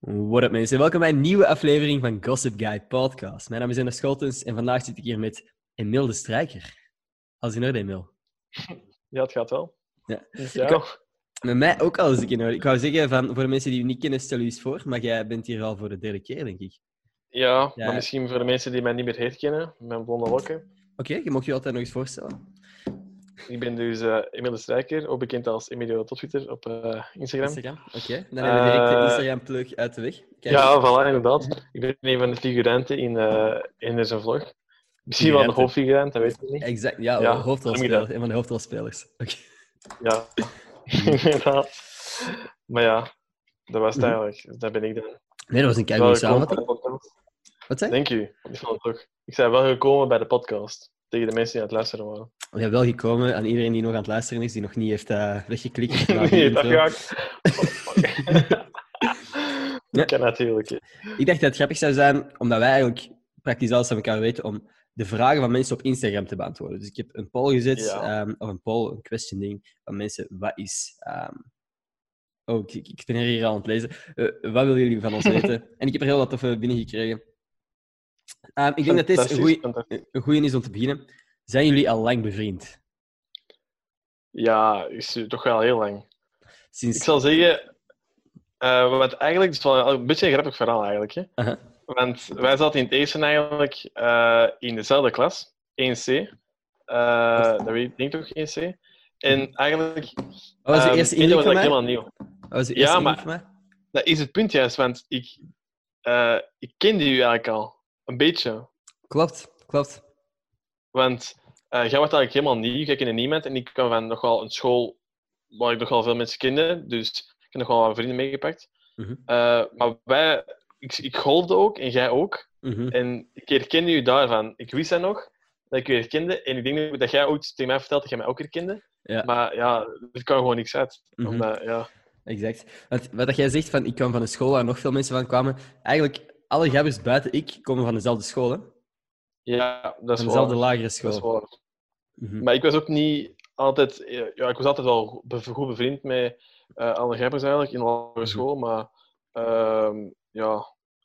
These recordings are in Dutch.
What up mensen, welkom bij een nieuwe aflevering van Gossip Guy Podcast. Mijn naam is Ender Scholtens en vandaag zit ik hier met Emil de Strijker. Als in orde, Emil. Ja, het gaat wel. Ja. Dus Ik. Met mij ook al eens in orde. Ik wou zeggen, van, voor de mensen die je niet kennen, stel je eens voor, maar jij bent hier al voor de derde keer, denk ik. Ja, Ja. maar misschien voor de mensen die mij niet meer herkennen, mijn blonde lokken. Oké, je mag je altijd nog eens voorstellen. Ik ben dus eh Emile de Strijker, ook bekend als Emilio Topfitter op eh, Instagram. Instagram. Oké, dan hebben we direct de Eh, Instagram-plug uit de weg. Kijk, Ja, voilà, inderdaad. Ik ben een van de figuranten in, eh in zijn vlog. Misschien wel de Figuranten. hoofdfigurant, dat weet ik niet. Exact, ja, Ja, hoofdrolspeler, een van de hoofdrolspelers. Oké. Ja, inderdaad. Maar ja, dat was het Mhm. eigenlijk. Dat ben ik dan. Nee, dat was een bij samenvatting. Wat zei je? Dank u. Ik vond het. Ik zei wel gekomen bij de podcast. Tegen de mensen die aan het luisteren waren. Hebt wel gekomen aan iedereen die nog aan het luisteren is, die nog niet heeft eh, weggeklikt. Nee, dat ga ik. Ja. Dat kan natuurlijk. Ik dacht dat het grappig zou zijn, omdat wij eigenlijk praktisch alles van elkaar weten, om de vragen van mensen op Instagram te beantwoorden. Dus ik heb een poll gezet, Ja. ehm, of een poll, een question ding, van mensen, wat is... ehm, Oh, ik, ik ben hier al aan het lezen. Eh, wat willen jullie van ons weten? En ik heb er heel wat toffe binnengekregen. Ehm ik denk dat dit een goeie is om te beginnen. Zijn jullie al lang bevriend? Ja, is toch wel heel lang. Sinds... Ik zal zeggen, eh, wat eigenlijk, het is wel een beetje een grappig verhaal eigenlijk. Hè? Want wij zaten in het eerste eigenlijk eh, in dezelfde klas, 1C. Eh dat weet ik denk toch, 1C. En eigenlijk. Wat was de eerste indruk was mij? helemaal nieuw. Wat was de Ja, eerste maar-? Dat is het punt juist, want ik, ik kende u eigenlijk al. Een beetje. Klopt, klopt. Want jij was eigenlijk helemaal nieuw, jij kende niemand. En ik kwam van nogal een school waar ik nogal veel mensen kende. Dus ik heb nogal wat vrienden meegepakt. Mhm. Eh, maar wij, ik, ik golfde ook en jij ook. Mhm. En ik herkende u daarvan. Ik wist dat nog, dat ik u herkende. En ik denk dat jij ooit tegen mij vertelde dat jij mij ook herkende. Ja. Maar ja, er kwam gewoon niks uit. Mhm. Omdat, ja, Exact. Want wat jij zegt, van, ik kwam van een school waar nog veel mensen van kwamen. Eigenlijk, alle gabbers buiten ik komen van dezelfde school. Hè? Ja, dat is dezelfde waar. lagere Dat is school. waar. Mhm. Maar ik was ook niet altijd... Ja, ik was altijd wel goed bev- goed bevriend met alle gabbers eigenlijk, in de lagere Mhm. school. Maar ehm, ja,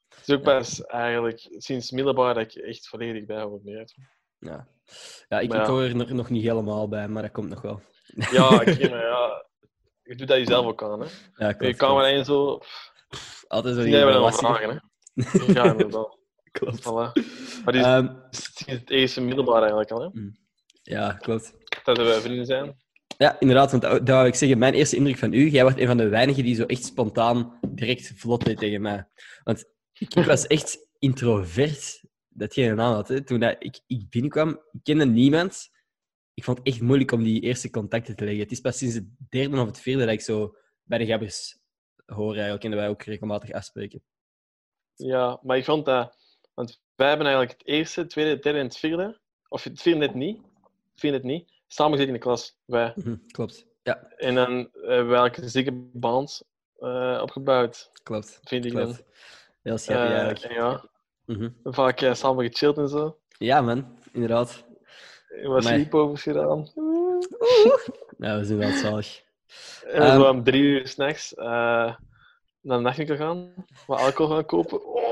het is ook Ja. pas eigenlijk sinds middelbaar dat ik echt volledig bij hoor. mee uit. Ja, ja ik, ja. hoor er nog- niet helemaal bij, maar dat komt nog wel. Ja, ik, ja, je doet dat jezelf ook aan. Hè. Ja, Je klopt. kamer klopt. en zo... Altijd zo Die hebben we dan vragen, hè. Ja, inderdaad. Klopt. Voilà. Maar die is Ehm, het eerste middelbaar eigenlijk al, hè? ja, klopt. Dat we vrienden zijn. Ja, inderdaad, want dat wou ik zeggen. Mijn eerste indruk van u, jij was een van de weinigen die zo echt spontaan direct vlot deed tegen mij. Want ik, ik was echt introvert, dat jij een naam had. Hè. Toen dat ik, ik binnenkwam, ik kende niemand. Ik vond het echt moeilijk om die eerste contacten te leggen. Het is pas sinds het derde of het vierde dat ik zo bij de gabbers hoor eigenlijk en dat wij ook regelmatig afspreken. Ja, maar ik vond dat... Want wij hebben eigenlijk het eerste, het tweede, het derde en het vierde... Of het vierde net niet. Het vierde net niet. Samen gezeten in de klas. Wij. Mhm, klopt. Ja, En dan hebben we eigenlijk een zieke band eh, opgebouwd. klopt. Vind ik dan. klopt. Heel schattig Eh, eigenlijk. en ja, Mhm. vaak eh, samen gechilled en zo. Ja, man. Inderdaad. Wat Maar- sleepovers gedaan. Ja, we zijn wel zalig. En dan Ehm. zo om drie uur s'nachts uh, naar de nachtwinkel gaan. Wat alcohol gaan kopen. Oh.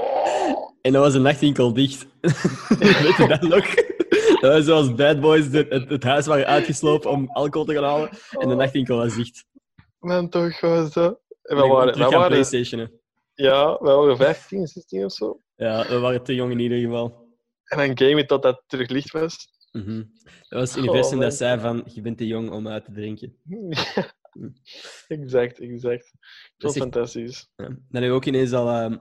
En dan was de nachtwinkel dicht. Weet je dat nog? Dat was zoals Bad Boys de, het, het huis waren uitgeslopen om alcohol te gaan halen. En de nachtwinkel was dicht. Man, toch was dat. En we waren, we waren, Playstationen. ja, we waren 15, 16 of zo. Ja, we waren te jong in ieder geval. En dan game tot dat terug licht was. Mhm. Dat was het universum Oh, dat zei van, je bent te jong om uit te drinken. exact, exact. Dat Dat is fantastisch. Ja. Dan hebben we ook ineens al ehm,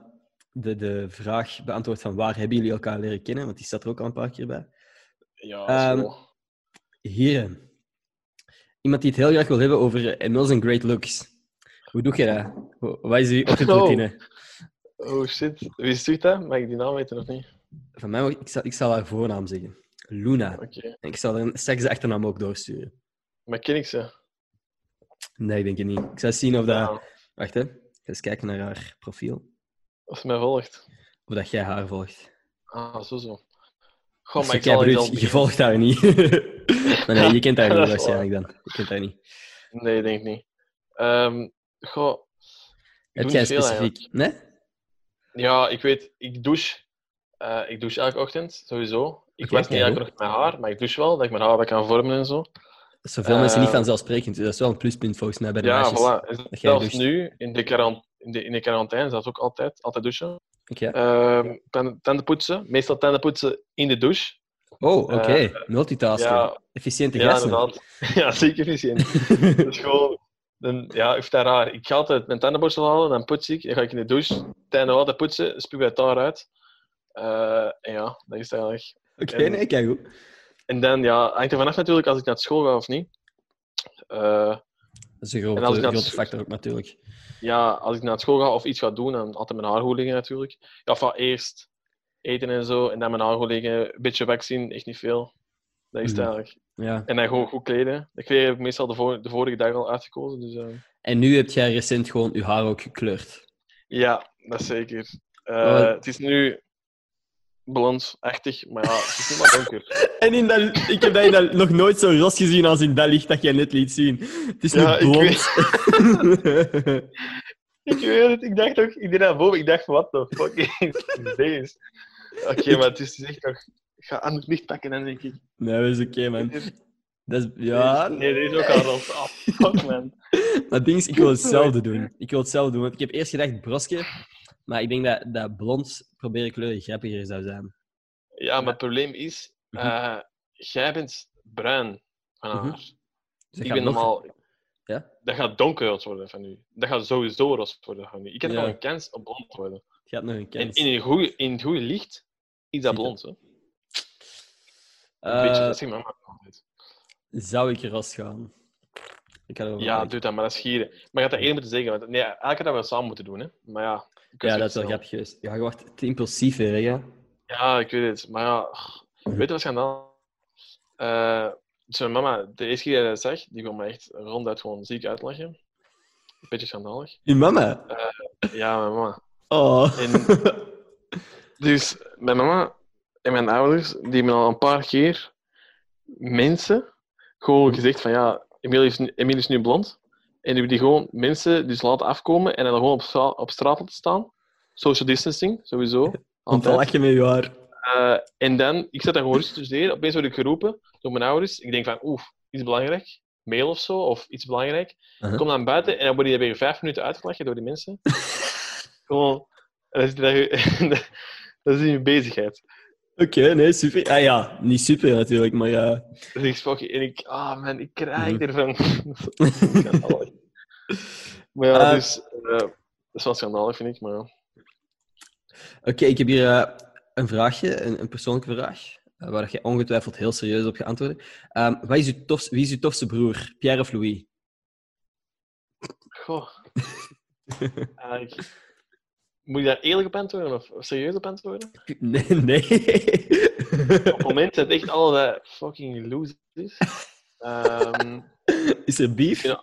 de, de vraag beantwoord van waar hebben jullie elkaar leren kennen? Want die staat er ook al een paar keer bij. Ja, Ehm, zo. Hier. Iemand die het heel graag wil hebben over Emil's en great looks. Hoe doe je dat? Wat is uw ochtendroutine? Oh shit. Wie stuurt dat? Mag ik die naam weten of niet? Van mij, ik zal, ik zal haar voornaam zeggen. Luna. Oké. En ik zal er straks de achternaam ook doorsturen. Maar ken ik ze? Nee, ik denk het niet. Ik zal zien of dat... Ja, Wacht, hè. Ik ga eens kijken naar haar profiel. Of ze mij volgt. Of dat jij haar volgt. Ah, zo zo. Goh, maar ik zal Bruut, je volgt haar niet. maar nee, je kent haar niet waarschijnlijk dan. Je kent haar niet. Nee, denk ik niet. Ehm goh. Heb jij specifiek... Nee? Ja, ik weet, ik douche. eh, ik douche elke ochtend, sowieso. Ik Oké, was niet elke dag mijn haar, maar ik douche wel, dat ik mijn haar kan vormen en zo. Dat is voor veel mensen niet Eh, vanzelfsprekend. Dat is wel een pluspunt volgens mij bij de Ja, meisjes. voilà. En jij zelfs nu, in de, in de, in de quarantaine, zelfs ook altijd, altijd douchen. Oké. Ehm, tanden tanden poetsen, meestal tanden poetsen in de douche. Oh, oké. eh, Multitasking. ja. Efficiënte Ja, gasten. inderdaad. Ja, zeker efficiënt. Dus gewoon, dan, ja, vind dat raar. Ik ga altijd mijn tandenborstel halen, dan poets ik, dan ga ik in de douche, tanden altijd poetsen, spuug het daar uit. Eh, en ja, dat is eigenlijk. Oké, En- nee, kijk goed. En dan, ja, hangt er vanaf natuurlijk als ik naar school ga of niet. Eh, Dat is een grote, grote factor ook natuurlijk. Ja, als ik naar school ga of iets ga doen, dan altijd mijn haar goed liggen natuurlijk. Ja, van eerst eten en zo, en dan mijn haar goed liggen, een beetje wegzien, echt niet veel. Dat is het Mhm. eigenlijk. Ja. En dan gewoon goed kleden. De kleren heb ik meestal de, vor- de vorige dag al uitgekozen, dus... eh, En nu heb jij recent gewoon je haar ook gekleurd. Ja, dat zeker. Eh, Oh. Het is nu blond-achtig, maar ja, het is niet maar donker. En in dat, ik heb dat, in dat nog nooit zo ros gezien als in dat licht dat jij net liet zien. Het is Ja, nu ik blond. ik weet het, ik dacht ook, ik deed naar boven, ik dacht what the fuck is deze? Oké, maar het is dus echt nog... Ik ga anders licht pakken dan denk ik. nee, dat is oké, man. Dit Dat is, ja, Nee, deze is ook al roze. Ah, fuck, man. maar het ding is, ik wil hetzelfde doen. Ik wil hetzelfde doen, want ik heb eerst gedacht broske, maar ik denk dat, dat blond proberen kleuren grappiger zou zijn. Ja, maar het probleem is, eh, jij bent bruin van haar. Mhm. Dus dat ik gaat ben nog- normaal... Ja? Dat gaat donkerrood worden van u. Dat gaat sowieso rood worden van u. Ik heb Ja. nog een kans op blond te worden. Het gaat nog een En kans. in, een goeie, in het goede licht is dat blond, hè? Een Eh, beetje, dat zegt mijn mama altijd. Zou ik eras gaan? Ik Ja, doe dat, maar dat is gieren. Maar je had dat eerder moeten zeggen. Want, nee, eigenlijk hadden we dat samen moeten doen, hè? Maar ja... Ja, dat is wel geweest. Ja, je wordt te impulsief weer, hè? Ja, ik weet het. Maar ja, weet je wat schandaal? Eh dus mijn mama, de eerste keer dat ik dat zag, die kon me echt ronduit gewoon ziek uitleggen. Een beetje schandalig. Je mama? Ja, mijn mama. Oh. En- Dus mijn mama en mijn ouders, die hebben al een paar keer mensen gewoon gezegd van ja, Emile is, Emile is nu blond. En die gewoon mensen dus laten afkomen en dan gewoon op, stra- op straat laten staan. Social distancing, sowieso. Om te met je haar. Eh, en dan, ik zat dan gewoon rustig te studeren. Opeens word ik geroepen door mijn ouders. Ik denk van, oef, iets belangrijk. Mail of zo, of iets belangrijk. Uh-huh. Ik kom dan buiten en dan word je weer vijf minuten uitgelachen door die mensen. gewoon, zit je daar- dat is in je bezigheid. Oké, nee, super. Ah ja, niet super natuurlijk, maar ja. Dus ik sprak en ik, ah man, ik krijg Mhm. ervan. Maar ja, Eh, dus, eh, dat is wel schandalig, vind ik. Maar ja. Oké, ik heb hier eh, een vraagje, een, een persoonlijke vraag, waar je ongetwijfeld heel serieus op gaat antwoorden. Ehm, wat is uw tofste, wie is uw tofste broer, Pierre of Louis? Goh. Eigenlijk, moet je daar eerlijk op antwoorden of of serieus op antwoorden? Nee, nee. Op het moment zijn het echt allebei fucking losers. Ehm, Is er beef?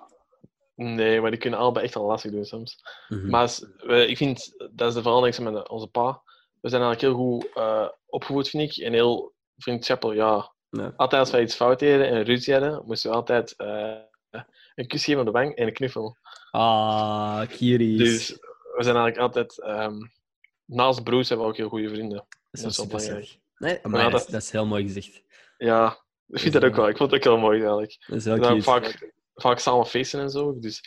Nee, maar die kunnen allebei echt al lastig doen soms. Mhm. Maar als- ik vind, dat is de verandering met onze pa. We zijn eigenlijk heel goed eh, opgevoed, vind ik. En heel vriendschappelijk, ja. Ja. Altijd als wij iets fout deden en ruzie hadden, moesten we altijd eh, een kus geven op de wang en een knuffel. Ah, Kiris. Dus we zijn eigenlijk altijd... ehm, naast broers hebben we ook heel goede vrienden. dat is dat is wel belangrijk. Nee, maar Ja, dat, is, dat- dat is heel mooi gezegd. Ja, ik vind dat ook wel. Ik vond het ook heel mooi eigenlijk. Dat is heel vaak, vaak samen feesten en zo. Dus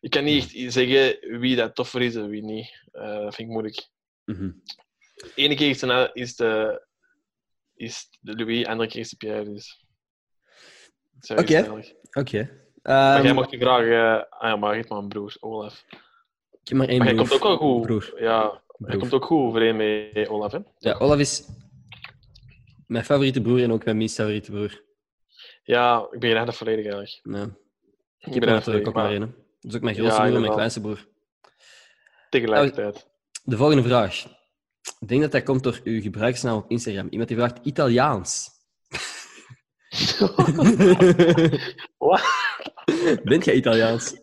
ik kan niet echt zeggen wie dat toffer is en wie niet. Eh, dat vind ik moeilijk. Mhm. De ene keer is de, is de, is de Louis, de andere keer is de Pierre. Dus. Oké. Oké. Maar Ehm, jij mocht die vraag... eh ah ja, maar je hebt maar een broer, Olaf. Heb maar één Maar broer. komt ook wel goed. Broer. Ja, Broer. komt ook goed overeen met Olaf, hè? Ja, Olaf is mijn favoriete broer en ook mijn minst favoriete broer. Ja, ik ben echt volledig eigenlijk. Nee. Ik ben er ook maar volledig, één. Dat is ook mijn Ja, grootste broer en mijn kleinste broer. Tegelijkertijd. De volgende vraag. Ik denk dat dat komt door uw gebruiksnaam op Instagram. Iemand die vraagt Italiaans. Wat? Bent jij Italiaans?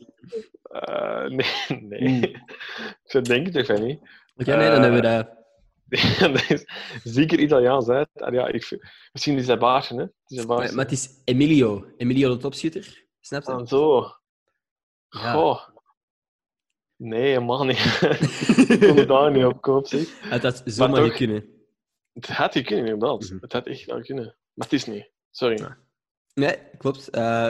Eh, nee, nee. Oeh. Ik zou denken toch van niet. Oké, nee, dan Eh, hebben we dat. dat is zeker Italiaans uit. Ah, ja, ik, misschien is dat baasje, hè? Het is een Maar, baasje. maar het is Emilio. Emilio de topschutter. Snap je? Ah, zo. Ja. Goh. Nee, helemaal niet. ik kon er daar niet op koop, zeg. Het had zomaar toch- kunnen. Het had je kunnen, inderdaad. Mhm. Het had echt wel kunnen. Maar het is niet. Sorry. Nee, klopt. Eh,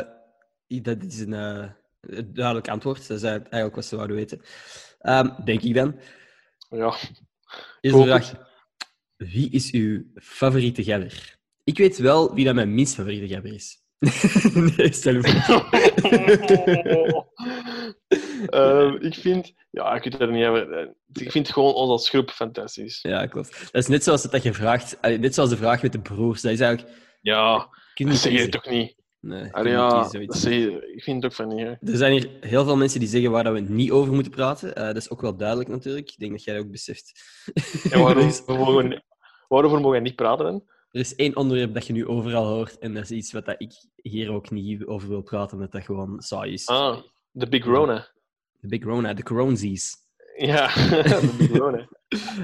dat is een een duidelijk antwoord. Dat is eigenlijk wat ze wouden weten. Ehm, denk ik dan. Ja. Vraag. Wie is uw favoriete gabber? Ik weet wel wie dat mijn minst favoriete gabber is. nee, stel. Ehm, ik vind... Ja, ik weet het niet over. Ik vind gewoon ons als groep fantastisch. Ja, klopt. Dat is net zoals het dat je vraagt. allee, Net zoals de vraag met de broers. Dat is eigenlijk... Ja, Kun je dat zeg je toch niet? Nee, Allee, niet ja, dat je, ik vind het ook van niet. hè. Er zijn hier heel veel mensen die zeggen waar dat we niet over moeten praten. Eh, dat is ook wel duidelijk natuurlijk. Ik denk dat jij dat ook beseft. En waarom, is, mogen waarover mogen we niet praten dan? er is één onderwerp dat je nu overal hoort. En dat is iets wat dat ik hier ook niet over wil praten, omdat dat gewoon saai is. Ah, de Big Rona. De Big Rona, de Coronzies. Ja, de Big Rona.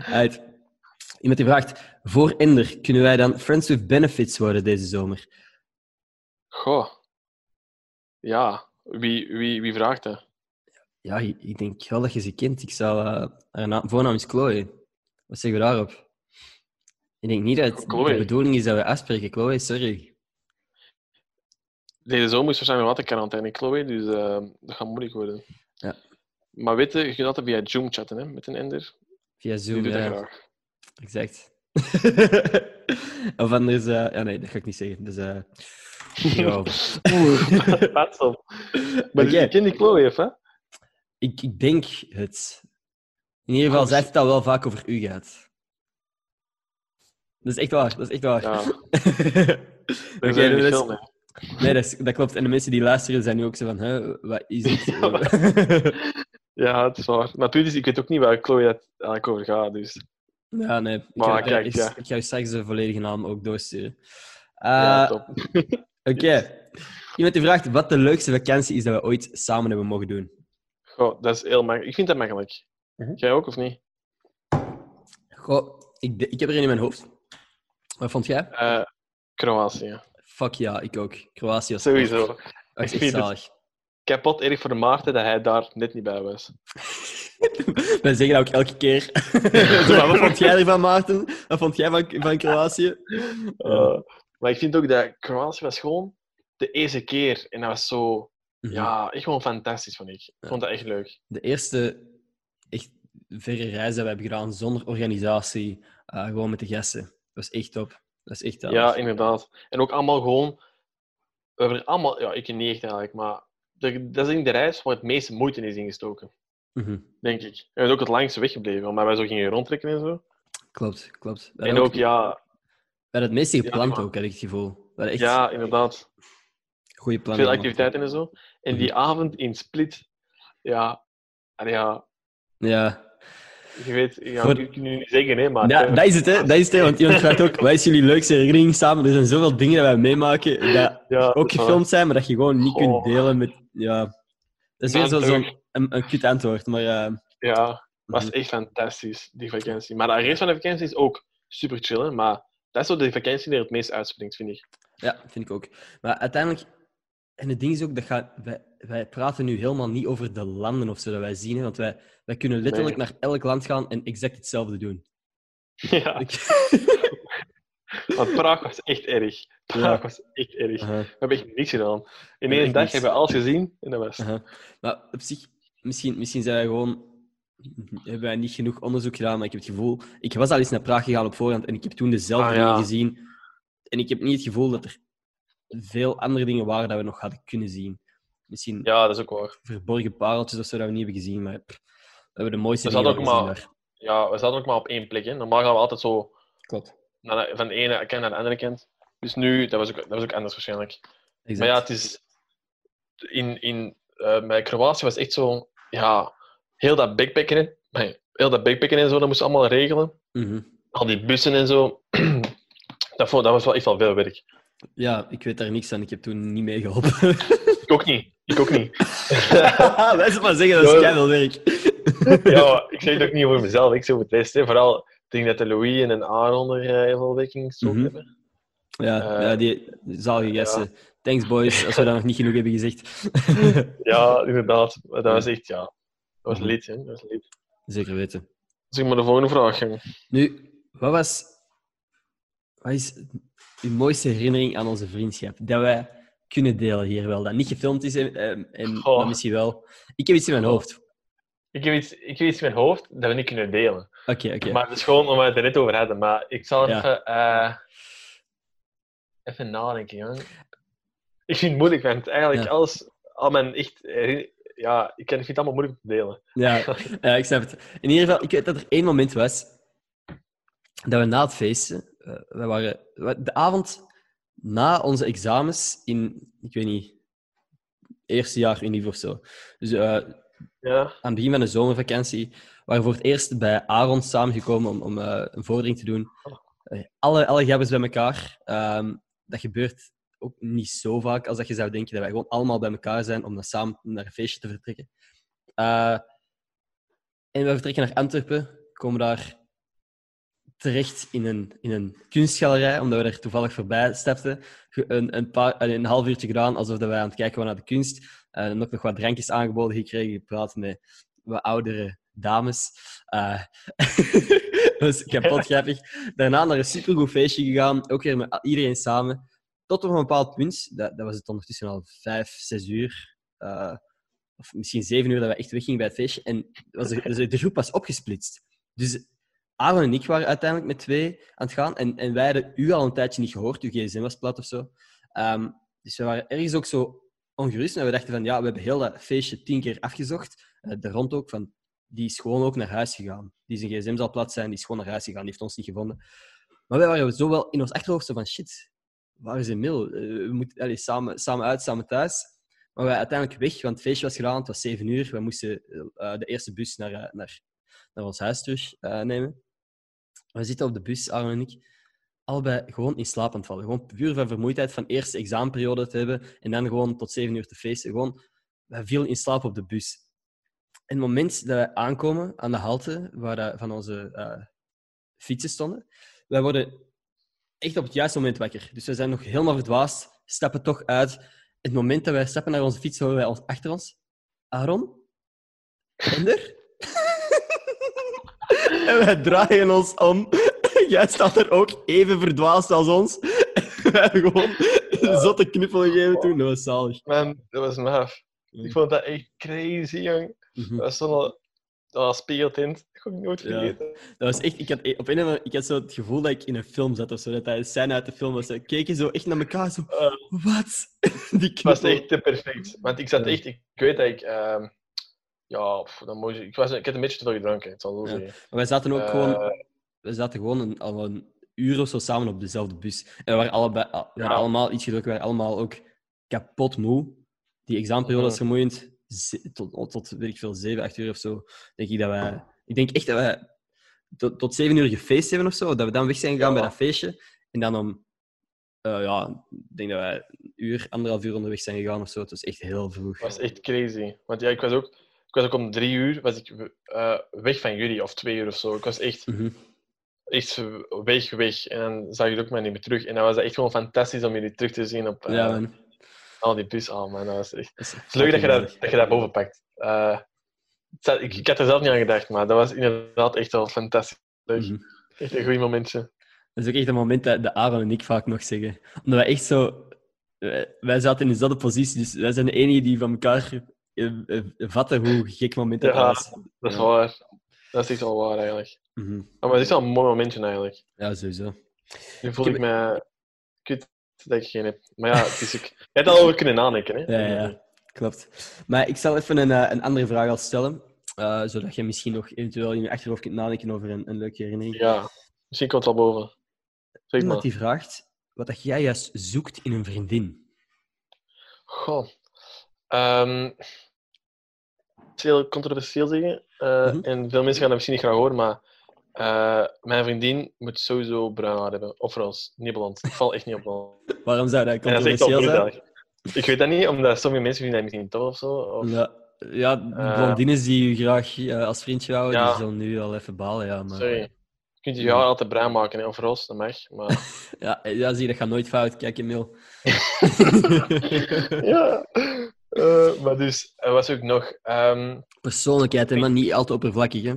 Uit. Iemand die vraagt: Voor Ender, kunnen wij dan Friends with Benefits worden deze zomer? Goh. Ja, wie, wie, wie vraagt dat? Ja, ik denk wel dat je ze kent. Ik zou, eh, haar naam, voornaam is Chloe. Wat zeggen we daarop? Ik denk niet dat het Chloe. de bedoeling is dat we afspreken. Chloe, sorry. Deze zomer is waarschijnlijk wat in quarantaine, Chloe, dus eh, dat gaat moeilijk worden. Ja. Maar weet je, je kunt altijd via Zoom chatten hè, met een Ender. Via Zoom. Ja, graag. exact. of anders, eh, ja, nee, dat ga ik niet zeggen. Dus, ja. Op. Maar je kent die Chloe even, hè? ik, ik denk het. In ieder geval, Oh, zij heeft het al wel vaak over u gehad. Dat is echt waar, dat is echt waar. Ja, dat is- hè. Nee, dat, is- dat klopt. En de mensen die luisteren zijn nu ook zo van, hè, wat is het? Ja, het is waar. Maar het is, ik weet ook niet waar Chloe het eigenlijk over gaat, dus... ja, nee. Ik Maar ga, kijk, ik, ja. ik ga je straks de volledige naam ook doorsturen. ja, Eh, top. Oké. Iemand die vraagt wat de leukste vakantie is dat we ooit samen hebben mogen doen. Goh, dat is heel makkelijk. Ik vind dat makkelijk. Mhm. Jij ook, of niet? Goh, ik, ik heb er een in mijn hoofd. Wat vond jij? Eh, Kroatië. Fuck ja, ik ook. Kroatië Sowieso. Dat is Ik echt zalig. Kapot erg voor Maarten dat hij daar net niet bij was. Wij zeggen dat ook elke keer. Wat vond jij ervan, Maarten? Wat vond jij van, van Kroatië? Eh, maar ik vind ook dat Kroatië was gewoon de eerste keer. En dat was zo... Mhm. Ja, echt gewoon fantastisch, vond ik. Ik vond dat echt leuk. De eerste echt verre reis dat we hebben gedaan zonder organisatie, eh, gewoon met de gasten. Dat was echt top. Dat is echt top. Ja, inderdaad. En ook allemaal gewoon... We hebben er allemaal... Ja, ik niet echt eigenlijk, maar... dat is denk ik de reis waar het meeste moeite is ingestoken. Mhm. Denk ik. En we zijn ook het langste weggebleven, omdat wij zo gingen rondtrekken en zo. Klopt, klopt. En ook, ja... We hadden het meeste gepland Ja, ook, had ik het gevoel. Echt Ja, inderdaad. goede plannen. Veel activiteiten en zo. En die avond in Split... Ja... Ja... Ja. Je weet... Ja, Voor- ik kan nu niet zeggen, hè, maar... ja, eh, dat is het, hè. Dat is het, hè. Want iemand vraagt ook, wat is jullie leukste herinnering samen? Er zijn zoveel dingen dat wij meemaken, dat ja, ook gefilmd zijn, maar dat je gewoon niet kunt delen met... Ja. Dat is weer zo'n een, een kut antwoord, maar ja... Ja, was Mhm. echt fantastisch, die vakantie. Maar de rest van de vakantie is ook super chill, hè, maar dat is zo de vakantie die er het meest uitspringt, vind ik. Ja, vind ik ook. Maar uiteindelijk... En het ding is ook, dat gaat, wij, wij praten nu helemaal niet over de landen of zo dat wij zien, hè, want wij, wij kunnen letterlijk Nee. naar elk land gaan en exact hetzelfde doen. Ja, Ik- want Praag was echt erg. Praag Ja. was echt erg. We Aha, hebben echt niks gedaan. In één dag niks. hebben we alles gezien en dat was... aha. Maar op zich, misschien, misschien zijn wij gewoon... Hebben wij niet genoeg onderzoek gedaan, maar ik heb het gevoel... Ik was al eens naar Praag gegaan op voorhand en ik heb toen dezelfde Ah, dingen gezien. En ik heb niet het gevoel dat er veel andere dingen waren dat we nog hadden kunnen zien. Misschien Ja, dat is ook waar. verborgen pareltjes of zo dat we niet hebben gezien, maar pff, we hebben de mooiste We dingen ook maar- daar. Ja, we zaten ook maar op één plek. Hè. Normaal gaan we altijd zo Klopt. naar de- van de ene kant naar de andere kant. Dus nu, dat was ook, dat was ook anders waarschijnlijk. Exact. Maar ja, het is... In, in, eh, bij Kroatië was echt zo... Ja, heel dat backpacken... Nee, heel dat backpacken en zo, dat moesten we allemaal regelen. Mhm. Al die bussen en zo. dat, vond, dat was wel echt wel veel werk. Ja, ik weet daar niks aan. Ik heb toen niet meegeholpen. Ik ook niet. Ik ook niet. Wij zullen maar zeggen, dat is Ja. werk. ja, ik zeg het ook niet voor mezelf. Ik zeg voor het rest. hè. Vooral, ik denk dat de Louis en een Aaron er eh, heel veel werk in gestoken Mhm. hebben. Ja, Eh, ja die zalige gasten. Thanks, boys, als we dat nog niet genoeg hebben gezegd. Ja, inderdaad. Dat echt, ja... was Mhm. leed, hè. Dat was leed. Zeker weten. Zeg maar de volgende vraag. Nu, wat was... Wat is uw mooiste herinnering aan onze vriendschap? Dat wij kunnen delen hier wel. Dat niet gefilmd is en, en, en Goh. maar misschien wel. Ik heb iets in mijn hoofd. Ik heb, iets, ik heb iets in mijn hoofd dat we niet kunnen delen. Oké, oké. Maar het is gewoon omdat we het er net over hadden. Maar ik zal Ja. even, eh, even nadenken, jong. Ik vind het moeilijk, want eigenlijk Ja. alles, al mijn echt... Ja, ik vind het allemaal moeilijk te delen. Ja, ja, ik snap het. In ieder geval, ik weet dat er één moment was dat we na het feesten, eh, we waren de avond na onze examens in, ik weet niet, eerste jaar unief of zo. Dus eh, Ja, aan het begin van de zomervakantie waren we voor het eerst bij Aaron samengekomen om, om eh, een vordering te doen. Eh, alle, alle gabbers bij elkaar. Ehm, dat gebeurt ook niet zo vaak als dat je zou denken dat wij gewoon allemaal bij elkaar zijn om dan samen naar een feestje te vertrekken. Eh, en we vertrekken naar Antwerpen, komen daar terecht in een, in een kunstgalerij, omdat we er toevallig voorbij stapten. Een, een, paar, eh, een half uurtje gedaan alsof wij aan het kijken waren naar de kunst. Eh, en ook nog wat drankjes aangeboden gekregen, gepraat met wat oudere dames. Eh, dat was kapot grappig. Daarna naar een supergoed feestje gegaan, ook weer met iedereen samen. Tot op een bepaald punt, dat, dat was het ondertussen al vijf, zes uur, eh, of misschien zeven uur, dat we echt weggingen bij het feestje. En was de, dus de groep was opgesplitst. Dus Aaron en ik waren uiteindelijk met twee aan het gaan. En, en wij hadden u al een tijdje niet gehoord. Uw gsm was plat of zo. Ehm, dus we waren ergens ook zo ongerust. En we dachten van, ja, we hebben heel dat feestje tien keer afgezocht. Eh, de rond ook, van, die is gewoon ook naar huis gegaan. Die zijn gsm zal plat zijn, die is gewoon naar huis gegaan. Die heeft ons niet gevonden. Maar wij waren zo wel in ons achterhoofd van, shit, waar is Emil? Eh, we moeten allee, samen, samen uit, samen thuis. Maar wij uiteindelijk weg, want het feestje was gedaan. Het was zeven uur. We moesten eh, de eerste bus naar, eh, naar, naar ons huis terug eh, nemen. We zitten op de bus, Aaron en ik, allebei gewoon in slaap aan het vallen. Gewoon puur van vermoeidheid van eerste examenperiode te hebben en dan gewoon tot zeven uur te feesten. Gewoon, wij vielen in slaap op de bus. En het moment dat wij aankomen aan de halte waar eh, van onze eh, fietsen stonden, wij worden echt op het juiste moment wakker. Dus we zijn nog helemaal verdwaasd, stappen toch uit. Het moment dat wij stappen naar onze fiets, horen wij ons achter ons. Aaron? Ender? en wij draaien ons om. Jij staat er ook even verdwaasd als ons. wij hebben gewoon een zotte knuffel gegeven toen. Dat was zalig. man, dat was maf. Ik vond dat echt crazy, jong. Dat was zo'n dat was speeltint. Dat ik nooit Ja. vergeten. Dat was echt, ik had, op een andere, ik had zo het gevoel dat ik in een film zat of zo. Dat dat een scène uit de film was. We keken zo echt naar elkaar. Zo, Eh, wat? Die Het was echt te perfect. Want ik zat echt, ik, ik weet dat ik, ehm, ja, pff, dan moet je, ik, was, ik had een beetje te veel gedronken, ik zal het zo Ja. Maar wij zaten ook Eh, gewoon, we zaten gewoon een, al een uur of zo samen op dezelfde bus. En we waren, allebei, we waren Ja. allemaal iets gedronken. We waren allemaal ook kapot moe. Die examenperiode was vermoeiend. Tot, tot, weet ik veel, zeven, acht uur of zo. Denk ik dat wij... Ik denk echt dat wij tot, tot zeven uur gefeest hebben of zo. Dat we dan weg zijn gegaan Ja. bij dat feestje. En dan om... eh, ja, ik denk dat wij een uur, anderhalf uur onderweg zijn gegaan of zo. Het was echt heel vroeg. Het was echt crazy. Want ja, ik was ook, ik was ook om drie uur was ik, eh, weg van jullie, of twee uur of zo. Ik was echt, Mhm. echt weg, weg. En dan zag je het ook maar niet meer terug. En dan was het echt gewoon fantastisch om jullie terug te zien op eh, Ja, man. Al die bus. Oh man, dat was echt... Dat is, Het is leuk dat je dat, dat, je dat boven pakt. Eh, ik, ik had er zelf niet aan gedacht, maar dat was inderdaad echt wel fantastisch. leuk. Mhm. Echt een goed momentje. Dat is ook echt een moment dat de Aaron en ik vaak nog zeggen. Omdat wij echt zo... Wij, zaten in dezelfde positie, dus wij zijn de enigen die van elkaar eh, eh, vatten hoe gek moment dat Ja. was. Dat is Ja. waar. Dat is echt wel waar eigenlijk. Mhm. Maar het is wel een mooi momentje eigenlijk. Ja, sowieso. Nu voel Ik ik me kut dat ik geen heb. Maar ja, het is ook... Je hebt al over kunnen nadenken, hè? Ja, ja, klopt. Maar ik zal even een, eh, een andere vraag al stellen, eh, zodat je misschien nog eventueel in je achterhoofd kunt nadenken over een, een leuke herinnering. Ja, misschien komt het wel boven. Zeg Iemand maar. die vraagt wat dat jij juist zoekt in een vriendin. Goh. Ehm, het is heel controversieel zeggen. eh, Mhm. En veel mensen gaan dat misschien niet graag horen, maar eh, mijn vriendin moet sowieso bruin haar hebben. Of roze, niet blond. Ik val echt niet op blond. Waarom zou dat controversieel zijn? Ik weet dat niet, omdat sommige mensen vinden dat misschien tof of zo. Of... Ja, ja Eh, blondines die u graag eh, als vriendje houden, ja. die zullen nu al even balen. Ja, maar, Sorry. Je kunt je haar altijd bruin maken, hè, of roze, dat mag. Maar... Ja, ja, zie je, dat gaat nooit fout. Kijk, Emil. ja. Maar dus, er was ook nog... ehm, Persoonlijkheid, hè, maar niet al te oppervlakkig, hè?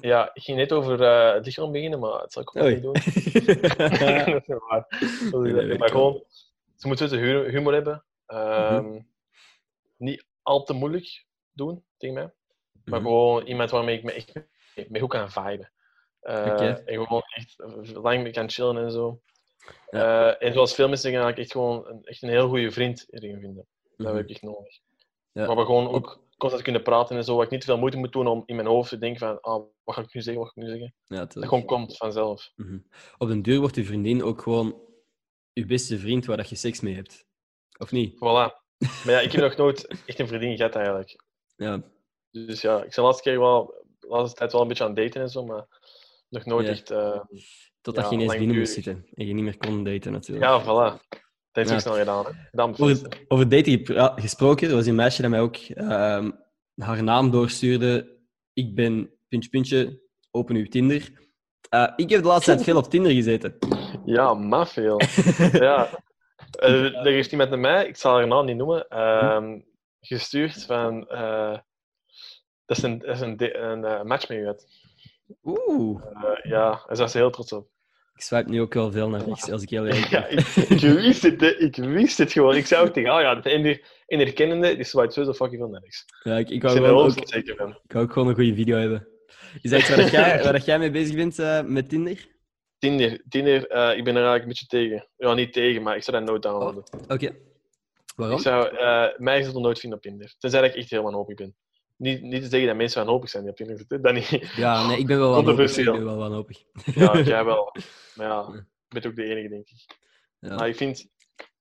Ja, ik ging net over eh, het lichaam beginnen, maar dat zal ik ook Oei. niet doen. dat is waar. Dat is- Nee, nee, maar kan. gewoon, ze moeten dus humor, hebben. Ehm, Mhm. Niet al te moeilijk doen tegen mij. Maar Mhm. gewoon iemand waarmee ik me echt mee, goed kan viben. Oké. En gewoon echt lang mee kan chillen en zo. Ja. Eh, en zoals veel mensen zeggen, dat ik echt gewoon een, echt een heel goede vriend erin vinden. Dat Mhm. heb ik echt nodig. Ja. Maar we gewoon ook constant kunnen praten en zo. Waar ik niet veel moeite moet doen om in mijn hoofd te denken van ah, wat ga ik nu zeggen, wat ga ik nu zeggen. Ja, Dat gewoon komt vanzelf. Mhm. Op den duur wordt je vriendin ook gewoon je beste vriend waar dat je seks mee hebt. Of niet? Voilà. Maar ja, ik heb nog nooit echt een vriendin gehad eigenlijk. Ja. Dus ja, ik de laatste keer wel, de laatste tijd wel een beetje aan het daten en zo, maar nog nooit Ja. echt. eh, Totdat Ja, je ineens binnen moest zitten en je niet meer kon daten, natuurlijk. ja, voilà. Dat heeft ook snel gedaan. Hè. Dan Over, over dating gesproken, er was een meisje dat mij ook ehm, haar naam doorstuurde. Ik ben puntje puntje, open uw Tinder. Eh, ik heb de laatste tijd veel op Tinder gezeten. Ja, maar veel. ja. Eh, er heeft iemand naar mij, ik zal haar naam niet noemen, ehm, gestuurd van. eh, dat is een, dat is een, een match met u had. Oeh. Eh, ja, daar was ze heel trots op. Ik swipe nu ook wel veel naar rechts, als ik heel eerlijk Ja, ik, ik wist het, hè. ik wist het gewoon. Ik zei ook tegen, oh ja, de ene, ene herkennende, die swipe sowieso fucking veel naar rechts. Ja, ik, ik, Ik wou er gewoon ook zeker van. ik wou ook gewoon een goede video hebben. Is dat iets waar, dat jij, waar dat jij mee bezig bent eh, met Tinder? Tinder, Tinder eh, ik ben er eigenlijk een beetje tegen. Ja, niet tegen, maar ik zou dat nooit downloaden. Oké. Waarom? Ik zou eh, mij is het nooit vinden op Tinder. Tenzij dat ik echt heel wanhopig ben. Niet, niet te zeggen dat mensen wanhopig zijn op Tinder zitten. Dat niet. Ja, nee, ik ben wel wanhopig. Ik ben wel wanhopig. Ja, jij wel. Maar ja, ik ben ook de enige, denk ik. Ja. Maar ik vind...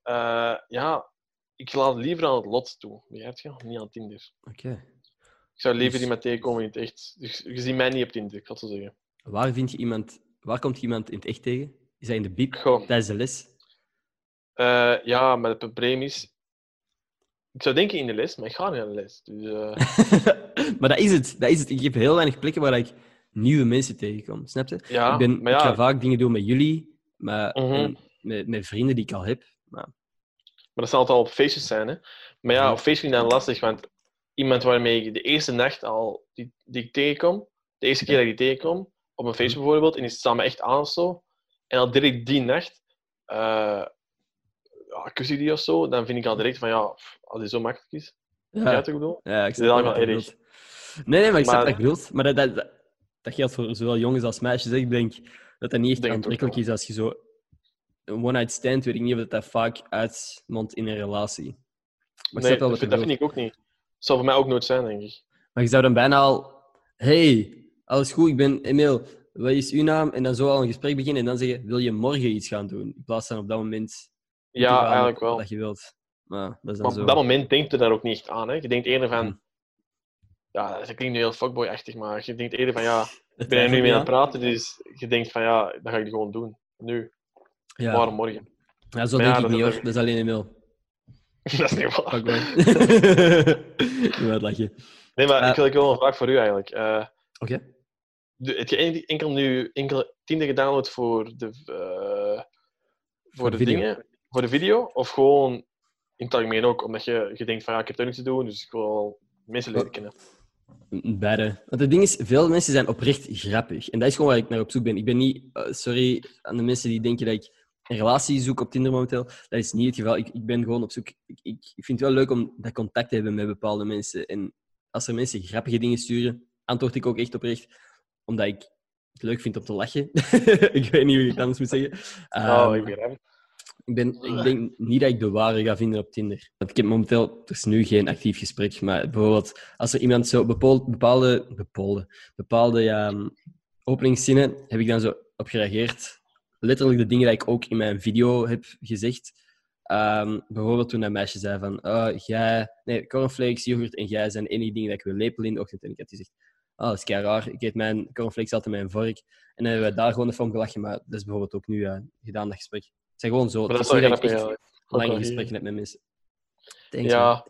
eh, ja, ik laat liever aan het lot toe. Begrijp je? Niet aan Tinder. Oké. Ik zou liever Dus- iemand tegenkomen in het echt. Dus je ziet mij niet op Tinder, ik het zo zeggen. Waar, vind je iemand, waar komt je iemand in het echt tegen? Is dat in de biep tijdens de les? Eh, ja, maar het probleem is... Ik zou denken in de les, maar ik ga niet naar de les. Dus, eh, maar dat is, het, dat is het. Ik heb heel weinig plekken waar ik nieuwe mensen tegenkom. Snap je? ja, ik, ben, maar ik ga ja, vaak dingen doen met jullie, maar, Mhm. met, met vrienden die ik al heb. Maar, Maar dat zal altijd al op feestjes zijn. Hè? Maar ja, Ja. op feestjes vind ik dat lastig, want iemand waarmee ik de eerste nacht al die, die ik tegenkom, de eerste keer dat ik die tegenkom, op een feestje bijvoorbeeld, en die staat me echt aan of zo, en al direct die nacht, eh ja, kus ik die of zo, dan vind ik al direct van ja, als die zo makkelijk is. Ja, ja, bedoel? ja, ik is snap wel erg. Nee, nee, maar ik snap je bedoelt. Maar dat, dat, dat, dat geldt voor zowel jongens als meisjes. Ik denk dat dat niet echt aantrekkelijk is als je zo... Een one-night stand, weet ik niet of dat, dat vaak uitmondt in een relatie. Maar Nee, dat, dat vind ik ook niet. Dat zal voor mij ook nooit zijn, denk ik. Maar je zou dan bijna al... Hey, alles goed, ik ben Emil. Wat is uw naam? En dan zo al een gesprek beginnen en dan zeggen, wil je morgen iets gaan doen? In plaats van op dat moment... Ja, eigenlijk wel. Dat je wilt. Maar dat is dan Maar zo. op dat moment denkt je daar ook niet echt aan. Hè? Je denkt eerder van... Hm. Ja, dat klinkt nu heel fuckboy-achtig, maar je denkt eerder van ja, Dat ik ben er nu mee je aan het praten, dus je denkt van ja, dan ga ik gewoon doen. Nu, Ja. waarom morgen? ja, zo Maar denk ja, ik dat niet hoor. Dat is alleen Emil. dat is niet waar. Fuck man. Ik wil het lachen. Nee, maar Eh. ik wil ik wel een vraag voor u eigenlijk. Eh, Oké. de- heb je en- enkel nu enkel Tinder gedownload voor de, eh, voor de de, video. dingen, voor de video? Of gewoon in het algemeen ook, omdat je, je denkt van ja, ik heb er niks te doen, dus ik wil mensen leren kennen. Beide. Want het ding is, veel mensen zijn oprecht grappig. En dat is gewoon waar ik naar op zoek ben. Ik ben niet, eh, sorry aan de mensen die denken dat ik een relatie zoek op Tinder momenteel. Dat is niet het geval. Ik, ik ben gewoon op zoek. Ik, ik, ik vind het wel leuk om dat contact te hebben met bepaalde mensen. En als er mensen grappige dingen sturen, antwoord ik ook echt oprecht. Omdat ik het leuk vind om te lachen. ik weet niet hoe ik het anders moet zeggen. oh, Ehm, ik begrijp. Ik, ben, ik denk niet dat ik de ware ga vinden op Tinder. Want ik heb momenteel, er is nu geen actief gesprek, maar bijvoorbeeld als er iemand zo bepaal- bepaalde, bepaalde, bepaalde ja, openingszinnen, heb ik dan zo op gereageerd. Letterlijk de dingen die ik ook in mijn video heb gezegd. Ehm, bijvoorbeeld toen dat meisje zei van, oh, jij, nee, cornflakes, yoghurt en jij zijn de enige dingen dat ik wil lepelen in de ochtend. En ik had gezegd, oh, dat is kei raar. Ik eet mijn cornflakes altijd met een vork. En dan hebben we daar gewoon even om gelachen, maar dat is bijvoorbeeld ook nu ja, gedaan, dat gesprek. Zijn gewoon zo. Maar dat is wel grappig hier. gesprekken heb met mensen. Thanks, man. Ja,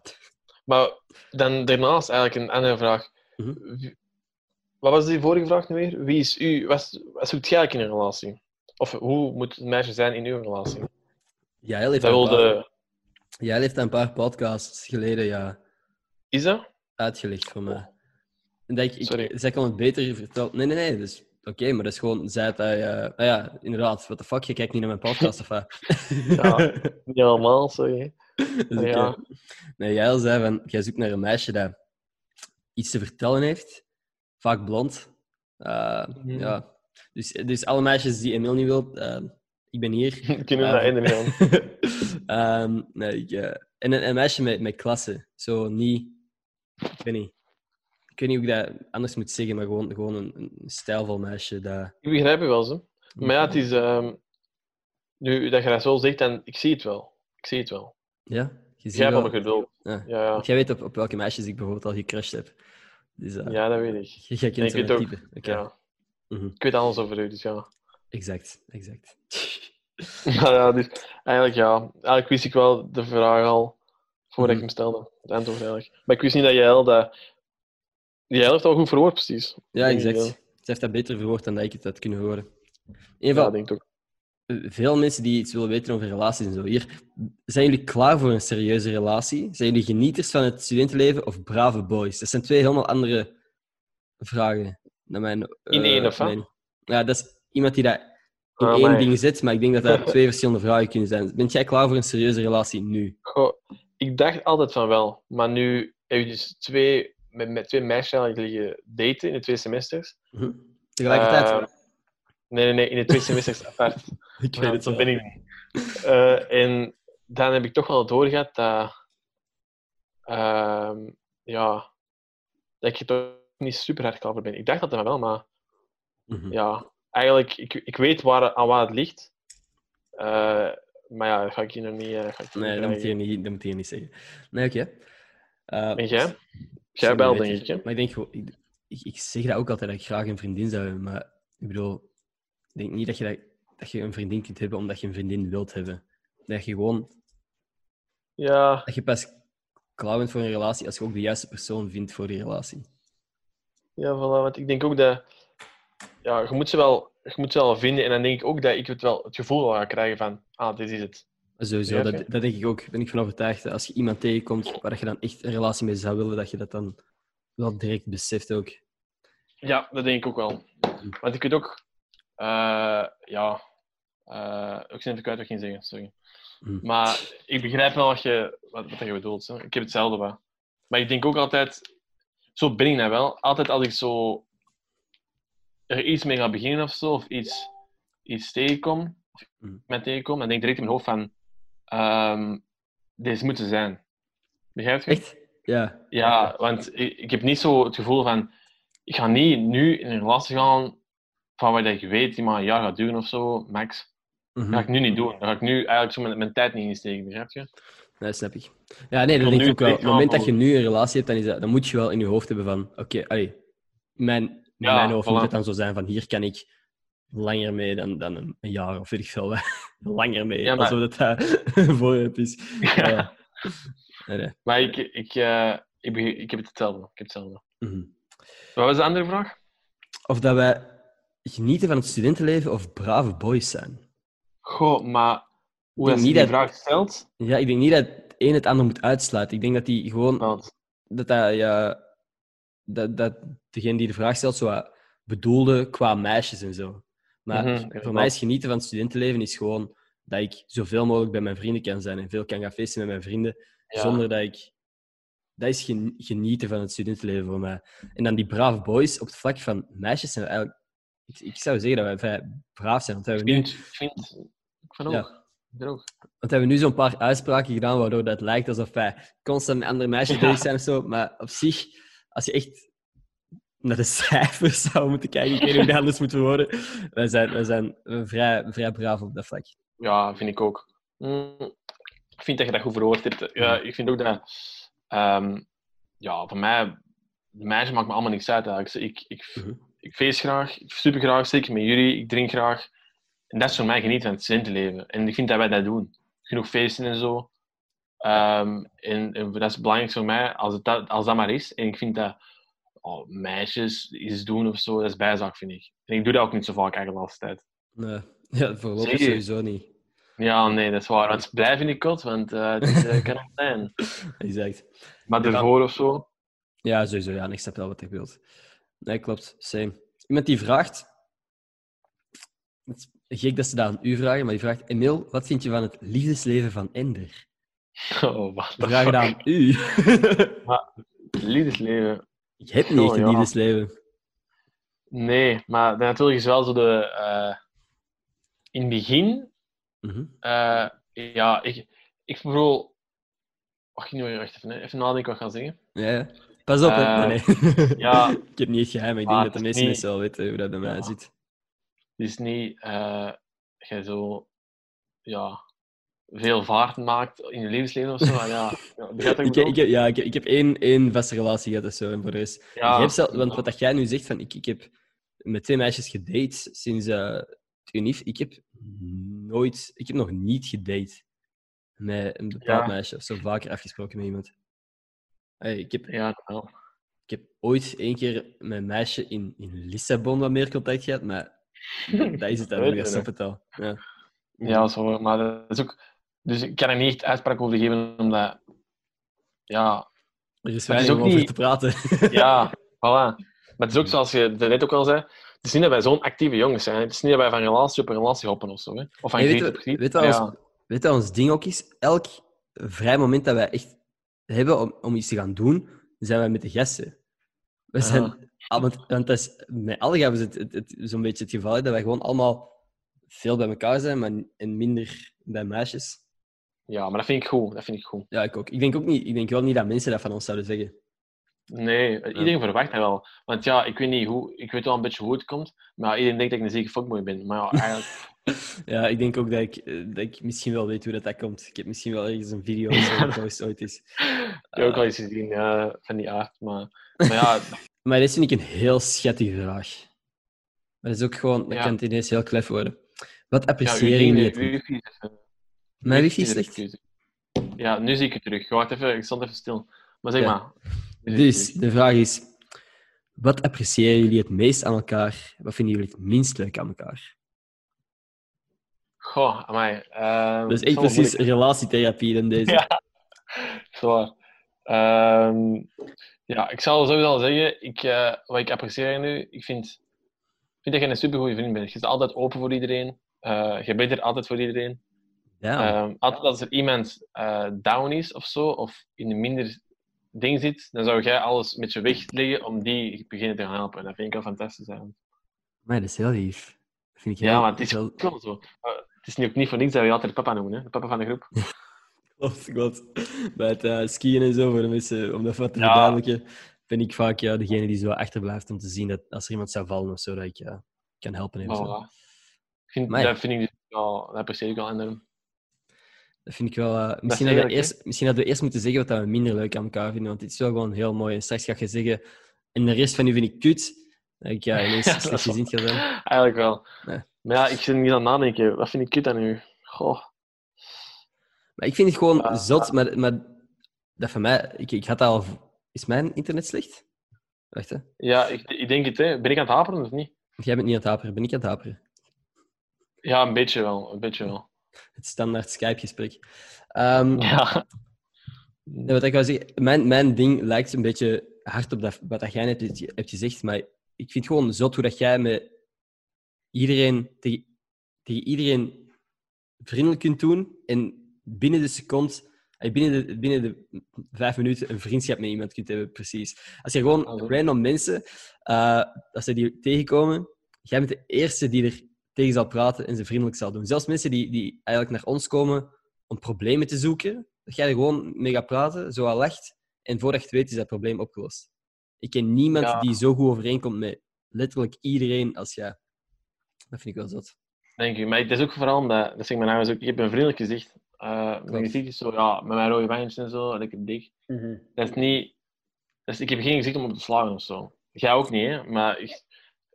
maar dan daarnaast eigenlijk een andere vraag. Mhm. Wat was die vorige vraag nu weer? Wie is u? Wat, wat zoekt jij eigenlijk in een relatie? Of hoe moet een meisje zijn in uw relatie? Ja. Dat wilde... Jij heeft een paar podcasts geleden ja, Is dat? uitgelegd voor mij. En dat ik, ik, Sorry. zij kon het beter vertellen. Nee, nee, nee. Dus, Oké, maar dat is gewoon... Zij dat hij... eh, ah ja, inderdaad. What the fuck? Je kijkt niet naar mijn podcast of wat? Ja. Niet allemaal, sorry. Dus ik, Ja. eh, nee, jij al zei van... Jij zoekt naar een meisje dat iets te vertellen heeft. Vaak blond. Eh, Mhm. Ja. Dus, dus alle meisjes die Emil niet wil... eh, ik ben hier. Kunnen we Ja. naar gaan? Ehm, nee, ik, eh, en een, een meisje met, met klasse. Zo niet... Ik weet niet. Ik weet niet hoe ik dat anders moet zeggen, maar gewoon, gewoon een, een stijlvol meisje. Dat... Ik begrijp je wel, zo. Maar ja, het is... ehm, nu dat je dat zo zegt, dan... Ik zie het wel. Ik zie het wel. Ja? Je ziet Jij hebt wel- mijn geduld. Ja. Ja, ja. Jij weet op, op welke meisjes ik bijvoorbeeld al gecrushed heb. Dus, eh, ja, dat weet ik. Jij jij Ik kent weet zo'n ook. type. Oké. Ja. Mhm. Ik weet alles over u, dus ja. Exact, exact. Ja, ja, dus eigenlijk ja. Eigenlijk wist ik wel de vraag al voordat ik Mhm. hem stelde. Het antwoord eigenlijk. Maar ik wist niet dat jij al dat. Jij heeft al goed verwoord, precies. Ja, exact. Ze heeft dat beter verwoord dan dat ik het had kunnen horen. Ieder Ja, ik denk ook. veel mensen die iets willen weten over relaties en zo. Hier, zijn jullie klaar voor een serieuze relatie? Zijn jullie genieters van het studentenleven of brave boys? Dat zijn twee helemaal andere vragen. Naar mijn, eh, In één, of. Ja, dat is iemand die dat in Ah, één ding zet, maar ik denk dat dat twee verschillende vragen kunnen zijn. Bent jij klaar voor een serieuze relatie nu? Goh, ik dacht altijd van wel, maar nu heb je dus twee, met, met twee meisjes liggen daten in de twee semesters. Hm? Tegelijkertijd? Eh, nee, nee, nee, in de twee semesters apart. ik weet het zo ben ik niet. Eh, en dan heb ik toch wel doorgehad dat, ehm, ja, dat ik er toch niet super hard klaar voor ben. Ik dacht dat wel, maar Mhm. ja, eigenlijk, ik, ik weet waar, aan waar het ligt. Eh, maar ja, dat ga ik hier nog niet. ga ik Nee, dat moet, je niet, dat moet je niet zeggen. Nee, oké. En jij? Ik Jij wel, denk ik. Hè? Maar ik denk gewoon... Ik, ik, ik zeg dat ook altijd, dat ik graag een vriendin zou hebben. Maar ik bedoel... Ik denk niet dat je, dat, dat je een vriendin kunt hebben omdat je een vriendin wilt hebben. Dat je gewoon... Ja, Dat je pas klaar bent voor een relatie als je ook de juiste persoon vindt voor die relatie. ja, voilà, want ik denk ook dat. Ja, je moet, ze wel, je moet ze wel vinden. En dan denk ik ook dat ik het, wel, het gevoel wel ga krijgen van. Ah, dit is het. Sowieso, Ja, dat, dat denk ik ook. Daar ben ik van overtuigd. dat Als je iemand tegenkomt waar je dan echt een relatie mee zou willen, dat je dat dan wel direct beseft ook. Ja, dat denk ik ook wel. Want ik weet ook. eh, ja. eh ik ben even kwijt wat ik ging zeggen, sorry. Hm. Maar ik begrijp wel wat je, wat, wat je bedoelt. Hè. Ik heb hetzelfde wel. Maar ik denk ook altijd. Zo ben ik nou wel. Altijd als ik zo. er iets mee ga beginnen of zo, of iets, iets tegenkom, of met tegenkom, dan denk ik direct in mijn hoofd van. Ehm deze moeten zijn. Begrijp je? Echt? Ja. Ja, want ik, ik heb niet zo het gevoel van... Ik ga niet nu in een relatie gaan van waar je weet die maar een jaar gaat duren of zo, max. Mhm. Dat ga ik nu niet doen. Dan ga ik nu eigenlijk zo mijn, mijn tijd niet insteken, begrijp je? Nee, snap ik. Ja, nee, dat denk ik ook wel. Op het moment dat je nu een relatie hebt, dan, is dat, dan moet je wel in je hoofd hebben van... Oké, in mijn, in Ja, mijn hoofd moet het dan zo zijn van... Hier kan ik langer mee dan, dan een, een jaar, of weet ik veel. wat. langer mee, Ja, maar- alsof dat dat vooruit is. Ja. Nee. Maar ik, ik, eh, ik, ik heb het hetzelfde. Ik heb hetzelfde. Mhm. Wat was de andere vraag? Of dat wij genieten van het studentenleven of brave boys zijn. Goh, maar hoe je die dat- vraag stelt... Ja, ik denk niet dat het een het ander moet uitsluiten. Ik denk dat die gewoon... Dat, dat, ja, dat, dat degene die de vraag stelt zo bedoelde qua meisjes en zo. Maar Mhm, voor mij is genieten van het studentenleven is gewoon dat ik zoveel mogelijk bij mijn vrienden kan zijn en veel kan gaan feesten met mijn vrienden, ja. zonder dat ik... Dat is gen- genieten van het studentenleven voor mij. En dan die brave boys, op het vlak van meisjes zijn eigenlijk... Ik, ik zou zeggen dat wij vrij braaf zijn, want we nu, vind... Ik vind ik vind ook. Ja. Want we hebben nu zo'n paar uitspraken gedaan waardoor dat lijkt alsof wij constant met andere meisjes Ja. bezig zijn of zo. Maar op zich, als je echt naar de cijfers zou moeten kijken, ik weet niet hoe dat anders moet verwoorden, wij zijn, wij zijn vrij, vrij braaf op dat vlak. Ja, vind ik ook. Mm, ik vind dat je dat goed verwoord hebt. Ja, ik vind ook dat... ehm, ja, voor mij... De meisjes maakt me allemaal niks uit eigenlijk. Ik, ik, Mhm. ik feest graag, ik super graag, zeker met jullie. Ik drink graag. En dat is voor mij genieten van het studentenleven. En ik vind dat wij dat doen. Genoeg feesten en zo. Ehm, en, en dat is belangrijk voor mij, als, het dat, als dat maar is. En ik vind dat oh, meisjes iets doen of zo, dat is bijzaak, vind ik. En ik doe dat ook niet zo vaak eigenlijk de laatste tijd. Nee, ja, voorlopig sowieso niet. Ja, nee, dat is waar. Want blijf in die kot, want eh het is eh, quarantaine. Exact. Maar ervoor of zo. Ja, sowieso. Ja, ik snap wel wat je bedoelt. Nee, klopt. Same. Iemand die vraagt... Het is gek dat ze dat aan u vragen, maar die vraagt... Emil, wat vind je van het liefdesleven van Ender? Oh, wat vragen dat aan u. Liefdesleven. Ik heb niet Oh, echt een liefdesleven. Nee, maar natuurlijk is wel zo de... eh, in het begin... Mhm. eh, ja, ik... Ik bedoel... Wacht, nu wacht even, even nadenken wat ik ga zeggen. Ja, ja. Pas op, hè. Eh, Nee, nee. ja. ik heb niet echt geheim, maar ik denk dat de het meeste mensen wel weten hoe dat bij mij Ja. zit. Het is niet... jij zo... Ja... Veel vaart maakt in je levensleven of zo. maar Ja, ja, Ik, ik ja, ik, heb- ik heb één, één vaste relatie gehad of zo, en voor rest... Ja, zelf, want wat dat jij nu zegt, van, ik, ik heb met twee meisjes gedate sinds eh het UNIF. Ik heb nooit... Ik heb nog niet gedate met een bepaald Ja. meisje, of zo vaker afgesproken met iemand. Hey, ik, heb, Ja, wel. ik heb ooit één keer met een meisje in, in Lissabon wat meer contact gehad, maar dat is het dan. Je, stop het al. Ja. Ja, zo, maar dat is ook... Dus ik kan er niet echt uitspraak over geven, omdat... Ja, Er is weinig ook om over niet- te praten. ja, voilà. Maar het is ook zoals je net ook al zei, het is niet dat wij zo'n actieve jongens zijn. Het is niet dat wij van relatie op een relatie hoppen of zo. Hè. Of van Nee, weet op weet Ja. ons- Weet wat ons ding ook is? Elk vrij moment dat wij echt hebben om, om iets te gaan doen, zijn wij met de gasten. We Ja. zijn, ah, want, want dat is, met alle gaven is het, het, het- zo'n beetje het geval hè, dat wij gewoon allemaal veel bij elkaar zijn, maar en minder bij meisjes. Ja, maar dat vind ik goed. Dat vind ik goed. Ja, ik ook. Ik denk, ook niet, ik denk wel niet dat mensen dat van ons zouden zeggen. Nee, iedereen verwacht dat wel. Want ja, ik weet niet hoe... Ik weet wel een beetje hoe het komt, maar iedereen denkt dat ik een zeker fuckboy ben. Maar ja, eigenlijk... Ja, ik denk ook dat ik, eh, dat ik misschien wel weet hoe dat, dat komt. Ik heb misschien wel ergens een video of gepost ooit eens. ik heb ook al eens gezien ja, van die aard. Maar, maar ja, Maar dit vind ik een heel schattige vraag. Maar dat is ook gewoon, dat Ja. kan het ineens heel klef worden. Wat ja appreciëren Mijn wifi slecht. Ja, nu zie ik het terug. Wacht even, ik stond even stil. Maar zeg Ja. maar. Dus de vraag is: wat appreciëren jullie het meest aan elkaar? Wat vinden jullie het minst leuk aan elkaar? Goh, amai. ehm, Dat is echt precies moeilijk- relatietherapie dan deze. Ja. Zwaar. Ehm, ja, ik zal sowieso al zeggen, ik, eh, wat ik apprecieer nu, ik vind, vind dat je een supergoeie vriend bent. Je bent altijd open voor iedereen. Eh, je bent er altijd voor iedereen. Ja. Ehm, altijd als er iemand eh, down is of zo, of in een minder ding zit, dan zou jij alles met je wegleggen om die beginnen te gaan helpen. En dat vind ik wel fantastisch. eigenlijk. Maar dat is heel lief. Dat vind ik Ja, maar het is zo. Eh, het is niet, ook niet voor niks dat we altijd de papa noemen, hè? de papa van de groep. Klopt, klopt. Bij het eh, skiën en zo, voor de mensen, om dat wat te Ja. verduidelijken, ben ik vaak ja, degene die zo achterblijft om te zien dat als er iemand zou vallen of zo, dat ik kan helpen. Even. zo. Voilà. Ik vind, Maar ja. dat vind ik dus wel, dat apprecieer ik wel enorm. Dat vind ik wel... eh, misschien, dat we heerlijk, hè? eerst, misschien hadden we eerst moeten zeggen wat we minder leuk aan elkaar vinden, want dit is wel gewoon heel mooi. En straks ga je zeggen, en de rest van u vind ik kut. Dat ik ja, ineens Ja, dat slecht gezind ga zijn. Eigenlijk wel. Nee. Maar ja, ik zit niet aan het nadenken. Wat vind ik kut aan u? Goh. Maar ik vind het gewoon zot, maar, maar dat van mij... Ik, ik had al... Is mijn internet slecht? Wacht, hè. Ja, ik, ik denk het, hè. Ben ik aan het haperen of niet? Jij bent niet aan het haperen, ben ik aan het haperen? Ja, een beetje wel. Een beetje wel. Het standaard Skype-gesprek. Ehm, Ja. Wat ik wou zeggen, mijn, mijn ding lijkt een beetje hard op dat, wat dat jij net hebt gezegd, maar ik vind gewoon zot hoe dat jij met iedereen, tegen, tegen iedereen vriendelijk kunt doen en binnen de seconde, eh, binnen de, binnen de vijf minuten een vriendschap met iemand kunt hebben, precies. Als je gewoon Ah, random mensen, eh, als ze die tegenkomen, jij bent de eerste die er tegen zal praten en ze vriendelijk zal doen. Zelfs mensen die, die eigenlijk naar ons komen om problemen te zoeken, dat jij er gewoon mee gaat praten, zo al lacht, en voordat je het weet is dat probleem opgelost. Ik ken niemand Ja. die zo goed overeenkomt met letterlijk iedereen als jij. Dat vind ik wel zot. Denk je. Maar het is ook vooral omdat, dat zeg ik mijn ouders ook, ik heb een vriendelijk gezicht. Uh, mijn gezicht is zo, ja, met mijn rode wijntjes en zo, lekker dik. Dat is niet... Dat is, ik heb geen gezicht om op te slagen of zo. Jij ook niet, hè. Maar ik,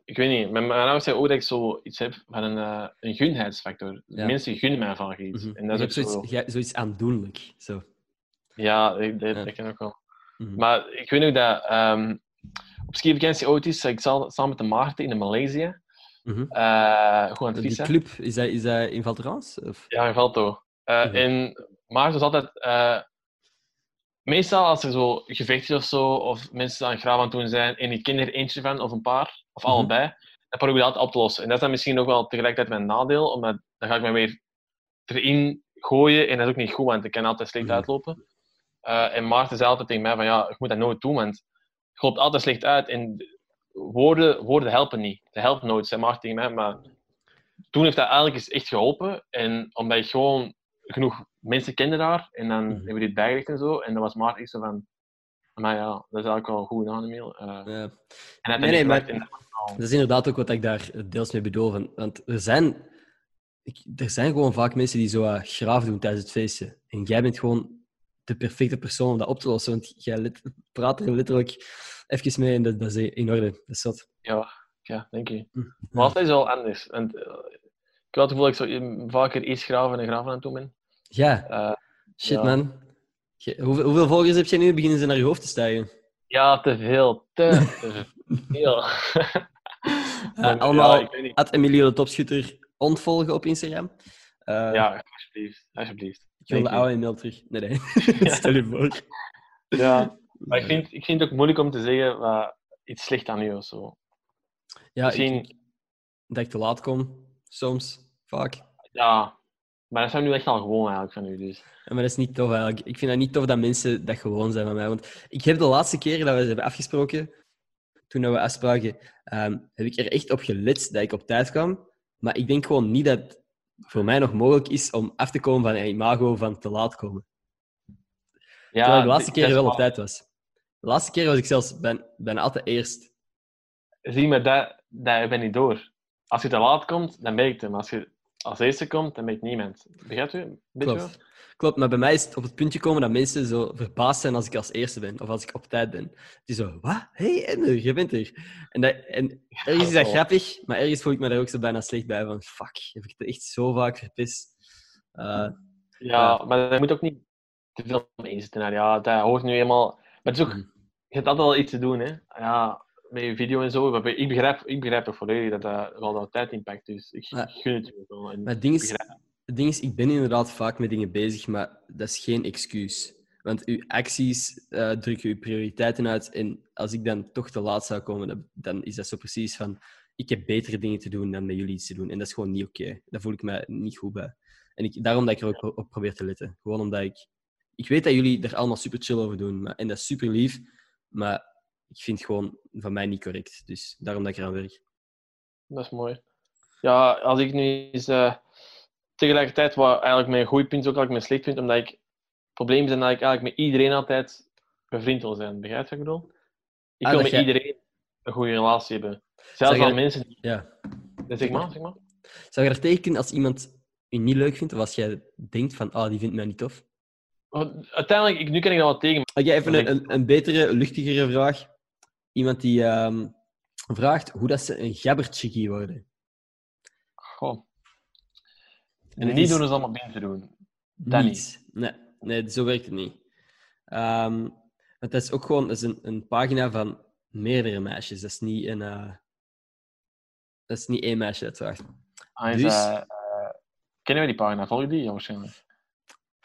ik weet niet. Mijn, mijn ouders zeggen ook dat ik zo iets heb van een, eh, een gunheidsfactor. Ja. Mensen gunnen mij vaak iets. Mhm. En dat is ook zo... zoiets, jij- zoiets aandoenlijk. Zo. Ja, ik- dat, Ja. dat kan ook wel. Mhm. Maar ik weet nog dat ehm, op skivakantie ooit is, ik zal samen met de Maarten in Maleisië. Eh goed aan het Die club, is dat, is dat in Valtrans? Of? Ja, in Valto. Eh Mhm. En Maarten is altijd... meestal als er zo gevechtjes of zo, of mensen aan het graven aan het doen zijn, en ik ken er eentje van, of een paar, of Mhm. allebei, dan probeer ik dat op te lossen. En dat is dan misschien ook wel tegelijkertijd mijn nadeel, omdat dan ga ik me weer erin gooien, en dat is ook niet goed, want ik kan altijd slecht Mhm. uitlopen. Eh, en Maarten zei altijd tegen mij van, ja, ik moet dat nooit doen, want je loopt altijd slecht uit, en woorden, woorden helpen niet. Dat helpt nooit, zei Maarten tegen mij, maar toen heeft dat eigenlijk eens echt geholpen. En omdat ik gewoon genoeg mensen kende daar, en dan Mhm. hebben we dit bijgelegd en zo. En dan was echt zo van, maar ja, dat is eigenlijk wel goed gedaan, Emiel. Eh, en Ja. had Nee, dat nee, maar- en dat Dat is inderdaad ook wat ik daar deels mee bedoel. Van, want er zijn, ik- er zijn gewoon vaak mensen die zo uh, graaf doen tijdens het feestje. En jij bent gewoon de perfecte persoon om dat op te lossen. Want jij praat er letterlijk even mee en dat, dat is in orde. Dat is zot. Ja, ja, denk je. Hm. Maar altijd is wel anders. En, eh, ik had het gevoel dat ik zo in- vaker iets graven en graven aan het doen ben. Ja, Eh, shit ja. man. Je- hoeveel, hoeveel volgers heb jij nu? Beginnen ze naar je hoofd te stijgen? ja, te veel. Te veel. Uh, En, allemaal ja, at Emilio de Topschutter ontvolgen op Instagram. Uh, Ja, alsjeblieft. Alsjeblieft. Ik wil de oude e-mail terug. Nee, nee. Stel je voor. Ja, maar ik vind, ik vind het ook moeilijk om te zeggen wat iets slecht aan u of zo. Ja, ik, Misschien, ik- dat ik te laat kom. Soms. Vaak. ja, maar dat zijn nu echt al gewoon eigenlijk van u. Dus. Ja, maar dat is niet tof eigenlijk. Ik vind het niet tof dat mensen dat gewoon zijn van mij. Want ik heb de laatste keer dat we het hebben afgesproken, toen we afspraken, ehm, heb ik er echt op gelet dat ik op tijd kwam. Maar ik denk gewoon niet dat het voor mij nog mogelijk is om af te komen van een imago van te laat komen. Ja, Terwijl ik de laatste dat keer wel op tijd was. De laatste keer was ik zelfs ben, bijna altijd eerst. Zie maar, dat, dat ben ik door. Als je te laat komt, dan ben ik het. Maar als je als eerste komt, dan ben ik niemand. Begrijpt u? Wel? Klopt. Klopt, maar bij mij is het op het puntje komen dat mensen zo verbaasd zijn als ik als eerste ben. Of als ik op tijd ben. Die zo, wat? hey, Ender, je bent er. En, dat, en ergens is dat grappig, maar ergens voel ik me daar ook zo bijna slecht bij. Van, fuck, heb ik het echt zo vaak verpist. Eh, Ja, maar dat moet ook niet te veel mee zitten. Ja, dat hoort nu eenmaal... Maar het is ook... Mhm. Je hebt altijd wel iets te doen, hè. Ja, met je video en zo. maar Ik begrijp, ik begrijp ook volledig dat dat wel wat tijd inpakt. Dus ik Ja. gun het je wel. En maar het ding, is, het ding is, ik ben inderdaad vaak met dingen bezig, maar dat is geen excuus. Want uw acties eh, drukken uw prioriteiten uit. En als ik dan toch te laat zou komen, dan, is dat zo precies van... Ik heb betere dingen te doen dan met jullie iets te doen. En dat is gewoon niet oké. Daar voel ik me niet goed bij. En ik, daarom dat ik er ook op probeer te letten. Gewoon omdat ik... Ik weet dat jullie er allemaal super chill over doen. Maar, en dat is super lief. Maar ik vind het gewoon van mij niet correct. Dus daarom dat ik eraan werk. Dat is mooi. Ja, als ik nu eens... eh, tegelijkertijd, wat eigenlijk mijn goede punt is, ook eigenlijk mijn slecht punt, omdat ik... Het probleem is dat ik eigenlijk met iedereen altijd bevriend wil zijn. Begrijp je wat ik bedoel? Ik Ah, wil dat met jij- iedereen een goede relatie hebben. Zelfs je- al mensen... die- Ja. Zeg maar, zeg maar. Zou je er tegen kunnen als iemand je niet leuk vindt? Of als jij denkt van, ah, die vindt mij niet tof? Uiteindelijk, ik, nu kan ik dat wel tegen. Oké, even Dat een, een, een betere, luchtigere vraag. Iemand die ehm, vraagt hoe dat ze een gabberchickie worden. Goh. En is doen is allemaal binnen te doen. Dat niet. Nee, nee, zo werkt het niet. Want dat is ook gewoon dat is een, een pagina van meerdere meisjes. Dat is niet, een, eh, dat is niet één meisje dat vraagt. Ah, Dus- eh, kennen we die pagina? Volg je die? Ja, waarschijnlijk.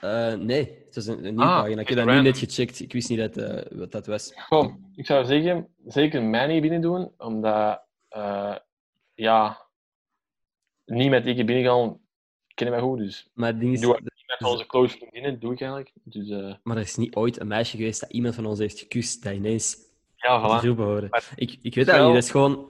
Eh, nee, het is een, een nieuwe Ah, pagina. Ik heb dat nu net gecheckt. Ik wist niet dat, eh, wat dat was. Goh, ik zou zeggen, zeker mij niet binnen doen, omdat, eh, ja, niet met ik binnen gaan, kennen wij goed, dus. Maar het ding Ik is, doe niet met onze close vriendinnen, doe ik eigenlijk. Dus, eh, Maar er is niet ooit een meisje geweest dat iemand van ons heeft gekust dat ineens ja, voilà. Maar- Ik, ik weet Wel- eigenlijk niet, dat is gewoon...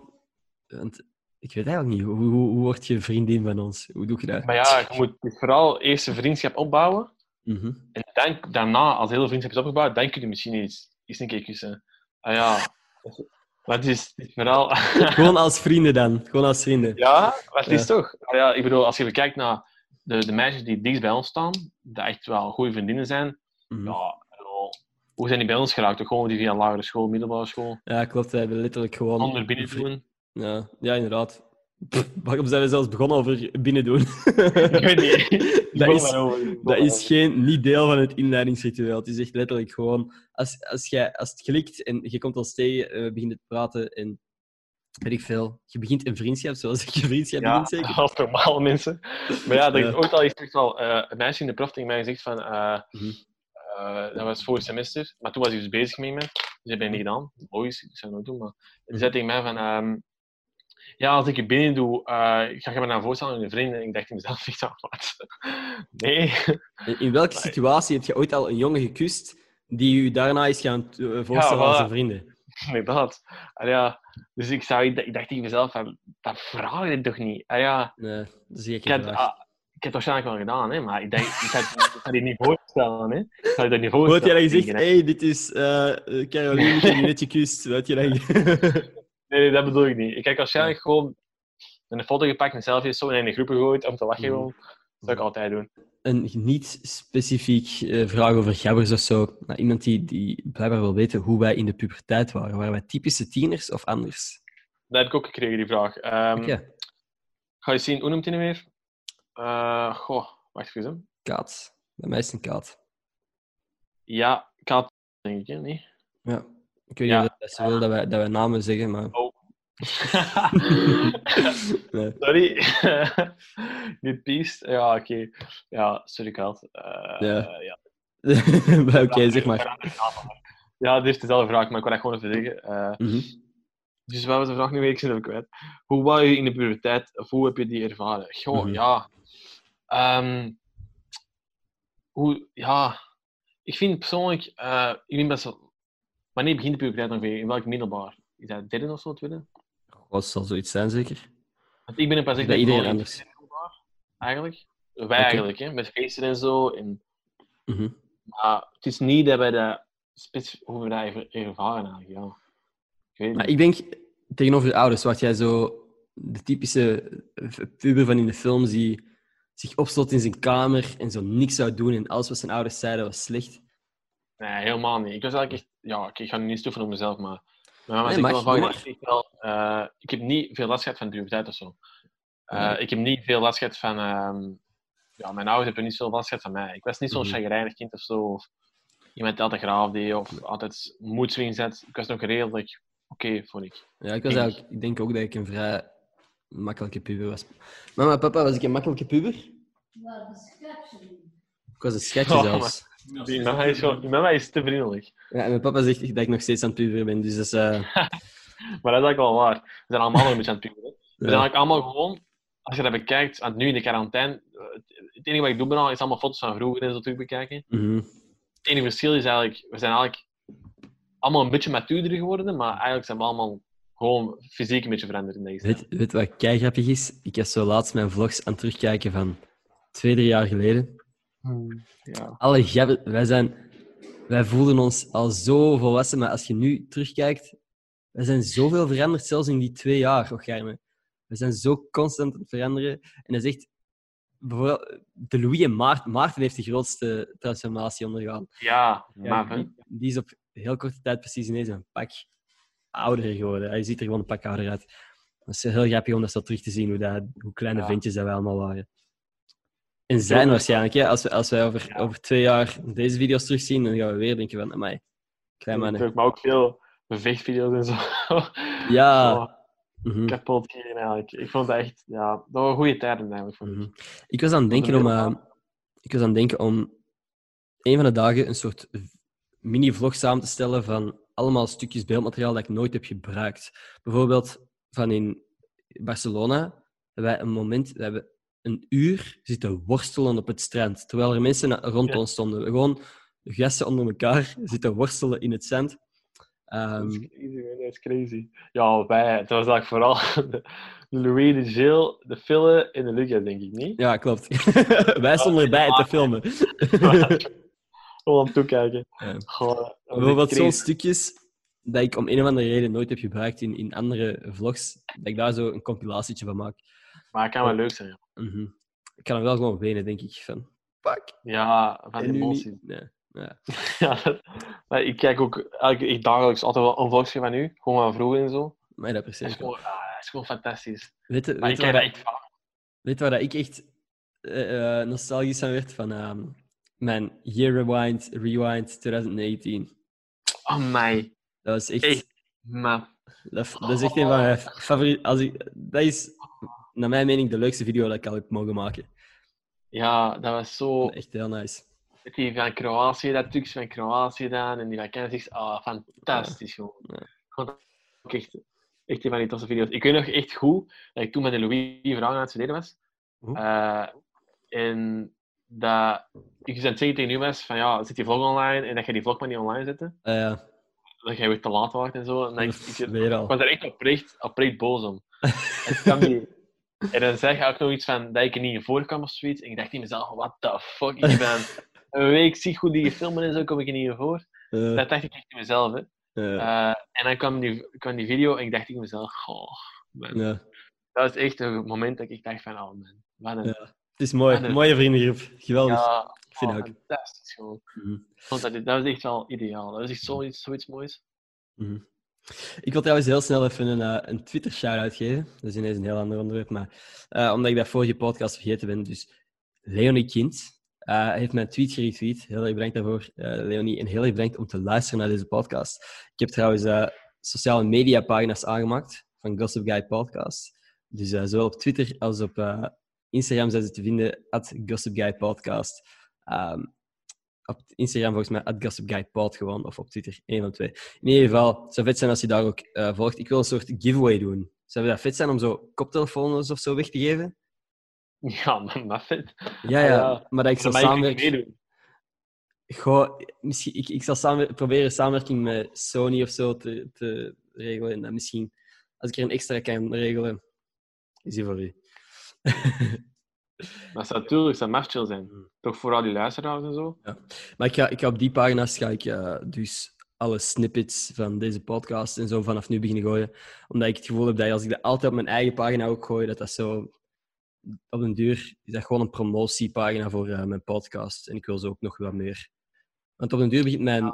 Want ik weet eigenlijk niet, hoe, hoe, hoe word je vriendin van ons? Hoe doe je dat? Maar ja, je moet vooral eerst een vriendschap opbouwen, Mhm. en dan, daarna, als de hele vriendschap is opgebouwd, dan kun je misschien eens, eens een keer kussen. Ah ja, het is, het is vooral... Gewoon als vrienden dan. Gewoon als vrienden. Ja, het is toch. Ah Ja, ik bedoel, als je kijkt naar de, de meisjes die dichtst bij ons staan, die echt wel goede vriendinnen zijn, Mhm. ja, hoe zijn die bij ons geraakt? Toch gewoon die via lagere school, middelbare school, Ja, klopt. We hebben letterlijk gewoon... onder binnen doen? Ja, ja inderdaad. Waarom zijn we zelfs begonnen over binnen doen? Ik weet niet. Dat is-. Dat is geen, niet deel van het inleidingsritueel. Het is echt letterlijk gewoon... Als, als, jij, als het klikt en je komt ons tegen, eh, we beginnen te praten en weet ik veel. Je begint een vriendschap, zoals ik je vriendschap Ja, begint zeker. als normaal mensen. Maar ja, dat Ja. is ook al echt wel eh, een meisje in de prof tegen mij gezegd van... eh, Mhm. eh, dat was vorig semester, maar toen was hij dus bezig met iemand. Dus dat heb ik niet gedaan. Logisch, ik zou het nooit doen, maar... Hij zei tegen mij van... ehm, ja, als ik je binnen doe, eh, ga je me nou voorstellen aan je vrienden? En ik dacht in mezelf, ik dacht, wat? Nee. In, welke situatie heb je ooit al een jongen gekust die je daarna is gaan eh, voorstellen aan voilà. zijn vrienden? Inderdaad. Ah, ja. Dus ik, zou, ik dacht tegen mezelf van, dat vraag je toch niet? Ah, ja. Nee, dat is Ik ah, ik heb het waarschijnlijk wel gedaan, hè, maar ik denk, ik ga, ik die niet voorstellen. Hè. Ik die niet voorstellen. jij dan gezegd, ik, hè. hey, dit is eh, Caroline, ik heb je net gekust. Wat je dan Nee, dat bedoel ik niet. Ik heb waarschijnlijk gewoon een foto gepakt, een selfie zo in de groep gegooid om te lachen. Mhm. Gewoon. Dat zou ik altijd doen. een niet specifiek eh, vraag over gabbers of zo. Nou, iemand die, die blijkbaar wil weten hoe wij in de puberteit waren. Waren wij typische tieners of anders? Dat heb ik ook gekregen, die vraag. Oké, Ga je zien, hoe noemt hij nu weer? Eh, goh, wacht even. Kaat. Bij mij is het een kaat. Ja, had denk ik, hè? Nee. Ja. Ik weet Ja. niet of ze wil dat wij, dat wij namen zeggen, maar... Oh. Nee. Sorry. Ja, oké. Ja, sorry, Kalt. Eh, Ja. ja. Oké, zeg maar. Ja, dit is dezelfde vraag, maar ik wil dat gewoon even zeggen. Eh, Mhm. dus wat was de vraag nu weer? Ik zit hem kwijt. Hoe was je in de puberteit, of hoe heb je die ervaren? Goh, Mhm. ja. Ehm, hoe, ja. Ik vind persoonlijk, eh, ik ben best wel... Wanneer begint de puberteit ongeveer? In welk middelbaar? Is dat derde of zo, tweede? Wat zal zoiets zijn, zeker? Want ik ben er pas echt Bij iedereen anders. Eigenlijk. Wij eigenlijk, hè. Met feesten en zo. En, Mhm. maar het is niet dat wij dat specifiek hoe we dat ervaren eigenlijk, ja. Ik weet Maar niet. ik denk, tegenover je ouders, was jij zo de typische puber van in de films die zich opsloot in zijn kamer en zo niks zou doen en alles wat zijn ouders zeiden was slecht? Nee, helemaal niet. Ik was eigenlijk echt... Ja, ik ga nu niet stoeven op mezelf, maar... Mijn mama Nee, zegt mag, wel vaak doe dat ik wel... eh, ik heb niet veel last gehad van de puberteit of zo. Eh, Nee. Ik heb niet veel last gehad van... ehm, ja, mijn ouders hebben niet veel last gehad van mij. Ik was niet zo'n Mhm. chagrijnig kind of zo. Of iemand die altijd graaf deed of altijd moedswing zet. Ik was nog redelijk oké, vond ik. Ja, ik, was Denk eigenlijk, ik denk ook dat ik een vrij makkelijke puber was. Mama, papa, was ik een makkelijke puber? Ja, de scratchen. Ik was een schatje Oh, zelfs. Die mama is, gewoon, die mama is te vriendelijk. Ja, en mijn papa zegt dat ik nog steeds aan het puberen ben, dus dat is... eh, Maar dat is eigenlijk wel waar. We zijn allemaal nog een beetje aan het puberen. We zijn eigenlijk allemaal gewoon, als je dat bekijkt, aan het nu in de quarantaine, eh, het enige wat ik doe bijna is allemaal foto's van vroeger en zo terug bekijken. Mhm. Het enige verschil is eigenlijk, we zijn eigenlijk allemaal een beetje matuurder geworden, maar eigenlijk zijn we allemaal gewoon fysiek een beetje veranderd in deze Weet, weet wat kei grappig is? Ik was zo laatst mijn vlogs aan het terugkijken van twee, drie jaar geleden. Ja. Alle wij zijn... Wij voelden ons al zo volwassen, maar als je nu terugkijkt, wij zijn zoveel veranderd, zelfs in die twee jaar, och Germe. We zijn zo constant aan het veranderen. En dat is echt... Bijvoorbeeld, de Louis en Maarten. Maarten heeft de grootste transformatie ondergaan. Ja, Ja, maar hè. die, die is op heel korte tijd precies ineens een pak ouder geworden. Hij ziet er gewoon een pak ouder uit. Dat is heel grappig om dat zo terug te zien, hoe, dat, hoe kleine Ja. ventjes dat wij allemaal waren. En zijn waarschijnlijk, hè, als, we, als wij over, Ja. over twee jaar deze video's terugzien, dan gaan we weer denken van, amai, klein mannen. Natuurlijk, maar ook veel vechtvideo's en zo. Ja. Zo Mhm, kapot gegaan eigenlijk. Ik vond het echt, ja, dat waren goede tijden eigenlijk. Vond ik. Ik was aan het denken om... een eh, ik was aan het denken om een van de dagen een soort mini-vlog samen te stellen van allemaal stukjes beeldmateriaal dat ik nooit heb gebruikt. Bijvoorbeeld van in Barcelona hebben wij een moment, we hebben een uur zitten worstelen op het strand, terwijl er mensen rond ons stonden. Gewoon gasten onder elkaar zitten worstelen in het zand. Ehm, Dat is crazy, man. Dat is crazy. Ja, wij, dat was eigenlijk vooral de Louis, de Gilles, de Fille en de Lucas, denk ik niet. ja, klopt. wij stonden erbij te filmen. Gewoon om toekijken. Ja. Dat was Bijvoorbeeld zo'n stukjes dat ik om een of andere reden nooit heb gebruikt in, in andere vlogs, dat ik daar zo een compilatietje van maak. Maar het kan wel leuk zijn. ja. Mhm. Ik kan er wel gewoon wenen, denk ik. Van, fuck. Ja, van. Nee. Ja. Ja, maar ik kijk ook ik dagelijks altijd wel een vlogje van u. Gewoon van vroeger en zo. Maar dat is precies. gewoon, ah, is gewoon fantastisch. Weet je, Maar weet ik kijk dat echt weet waar dat ik echt eh, eh, nostalgisch van werd? Van ehm, mijn Year Rewind, Rewind 2019. Oh, mij. Dat was echt... Maar Dat, dat is echt een van mijn favoriete... Als ik, dat is, naar mijn mening, de leukste video dat ik al heb mogen maken. Ja, dat was zo... Echt heel nice. Die van Kroatië, dat trucs van Kroatië gedaan. En die van Kennis. Ah, fantastisch gewoon. Ja. Echt, echt een van die toffe video's. Ik weet nog echt goed dat ik toen met de Louis Vragen aan het studeren was. Eh, en dat ik dus aan het zeggen tegen u was van ja, zet die vlog online en dat je die vlog maar niet online zetten. Ah, ja, Dat jij weer te laat wordt en zo. En dan, ik, ik, was er echt oprecht, oprecht boos om. en, toen kwam die, en dan zeg je ook nog iets van dat ik er niet in voorkwam of zoiets. En ik dacht in mezelf, what the fuck, ik ben een week zie hoe die filmen en zo, kom ik er niet in voor. Dat dacht ik echt in mezelf. Hè. eh, en dan kwam die, kwam die video en ik dacht in mezelf, goh, man. ja. dat was echt een moment dat ik dacht van, oh man, wat een... Ja. Het is mooi. Mooie vriendengroep. Geweldig. Ja, ik vind oh, ook. fantastisch gewoon. Mhm. Ik vond dat, dat was echt wel ideaal. Dat was echt zoiets, zoiets moois. Mhm. Ik wil trouwens heel snel even een, eh, een Twitter-shout-out geven. Dat is ineens een heel ander onderwerp, maar eh, omdat ik dat vorige podcast vergeten ben. Dus Leonie Kind eh, heeft mijn tweet geretweet. Heel erg bedankt daarvoor, Leonie. En heel erg bedankt om te luisteren naar deze podcast. Ik heb trouwens sociale media-pagina's aangemaakt van Gossip Guy Podcast. Dus zowel op Twitter als op Instagram zijn ze te vinden, at Gossip Podcast. Ehm, op Instagram volgens mij at Gossip Guy Pod gewoon, of op Twitter, één van twee. In ieder geval, het zou vet zijn als je daar ook eh, volgt. Ik wil een soort giveaway doen. Zou dat vet zijn om zo koptelefoons of zo weg te geven? Ja, maar, maar vet. Ja, ja, ja. maar dat ik ik samenwerken. Goh, misschien, ik, ik zal samenwer- proberen samenwerking met Sony of zo te, te regelen. En dan misschien, als ik er een extra kan regelen, is die voor u. Dat zou natuurlijk zijn mest chill zijn. Toch voor al die luisteraars en zo. Maar ik ga, ik ga op die pagina's ga ik eh, dus alle snippets van deze podcast en zo vanaf nu beginnen gooien. Omdat ik het gevoel heb dat als ik dat altijd op mijn eigen pagina ook gooi, dat dat zo... Op den duur is dat gewoon een promotiepagina voor eh, mijn podcast. En ik wil zo ook nog wat meer. Want op den duur begint mijn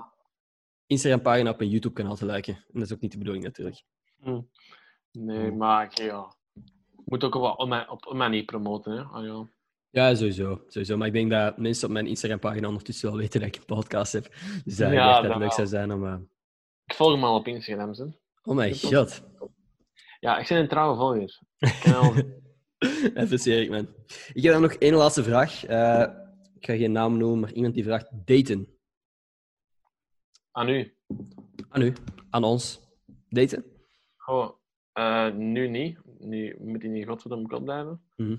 Instagram-pagina op mijn YouTube-kanaal te lijken. En dat is ook niet de bedoeling natuurlijk. Hm. Nee, Hmm. maar ik- ja. Moet ook wel op mijn, op een manier promoten. Hè? Ah, ja. Ja, sowieso, sowieso. Maar ik denk dat mensen op mijn Instagram-pagina ondertussen wel weten dat ik een podcast heb. Dus dat Ja, dat leuk zou zijn om... eh, Ik volg hem al op Instagram. Hè? Oh mijn god. Ja, ik ben een trouwe volger. Al- Even serieus, man. Ik heb dan nog één laatste vraag. Eh, ik ga geen naam noemen, maar iemand die vraagt daten. Aan u. Aan u, aan ons. Daten? Goh, eh, nu niet. Nu moet hij niet godverdomme kop blijven. Mhm.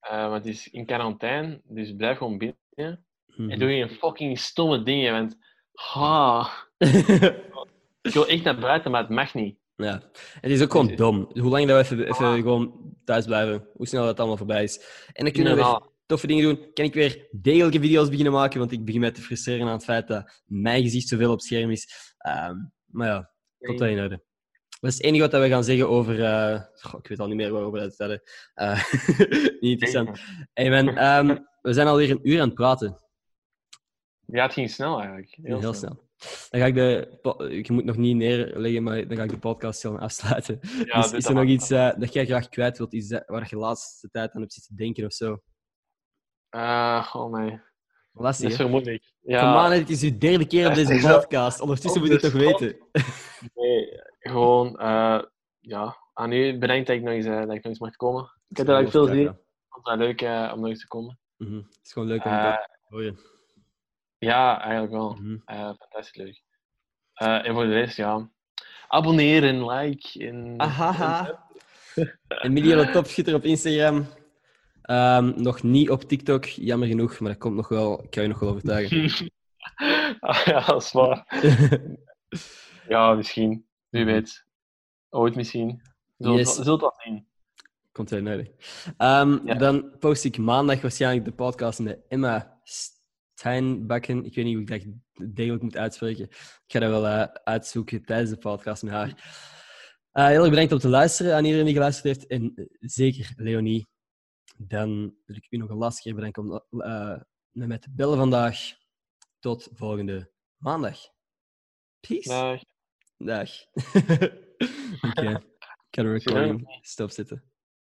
Eh, want het is in quarantaine, dus blijf gewoon binnen. Mhm. En doe geen fucking stomme dingen, want... Ha, ik wil echt naar buiten, maar het mag niet. ja. Het is ook gewoon Dus- dom. Hoe lang dat we even, even Ah. gewoon thuis blijven, hoe snel dat allemaal voorbij is. En dan kunnen we weer toffe dingen doen. Kan ik weer degelijke video's beginnen maken, want ik begin mij te frustreren aan het feit dat mijn gezicht zoveel op scherm is. Ehm, maar ja, komt dat in orde. Dat is het enige wat we gaan zeggen over... eh, goh, ik weet al niet meer waarover we het vertellen. Eh, niet interessant. Hey man, ehm, we zijn alweer een uur aan het praten. Ja, het ging snel eigenlijk. Heel, snel. Dan ga ik de... Je moet nog niet neerleggen, maar dan ga ik de podcast gewoon afsluiten. Ja, dus is dat er nog iets eh, dat jij graag kwijt wilt? Iets dat- waar je de laatste tijd aan hebt zitten denken of zo? Oh nee, dat Lastig, is hè? vermoedelijk. Ja, het is uw derde keer op deze podcast. Ondertussen moet je het toch weten? nee, gewoon... eh, ja, aan u bedankt dat ik nog eens, eh, dat ik nog eens mag komen. Ik heb er eigenlijk veel zin in. Ik vond het wel leuk eh, om nog eens te komen. Mhm. Het is gewoon leuk om te horen. ja, eigenlijk wel. Mhm. Eh, fantastisch leuk. Eh, en voor de rest, ja. Abonneren, like. En, Ahaha. Emilio de Topschutter op Instagram. Ehm, nog niet op TikTok, jammer genoeg, maar dat komt nog wel. Ik ga je nog wel overtuigen. Ah, ja, dat is waar. Ja, misschien. Wie weet. Ooit misschien. Zult, Yes. zult dat zien. Komt wel nodig. Ehm, Ja. Dan post ik maandag waarschijnlijk de podcast met Emma Steinbakken. Ik weet niet hoe ik dat degelijk moet uitspreken. Ik ga dat wel eh, uitzoeken tijdens de podcast met haar. Eh, heel erg bedankt om te luisteren aan iedereen die geluisterd heeft. En zeker Leonie. Dan wil ik u nog een laatste keer bedanken om eh, met mij te bellen vandaag. Tot volgende maandag. Peace. Dag. Dag. Oké. Ik ga de recording stopzetten.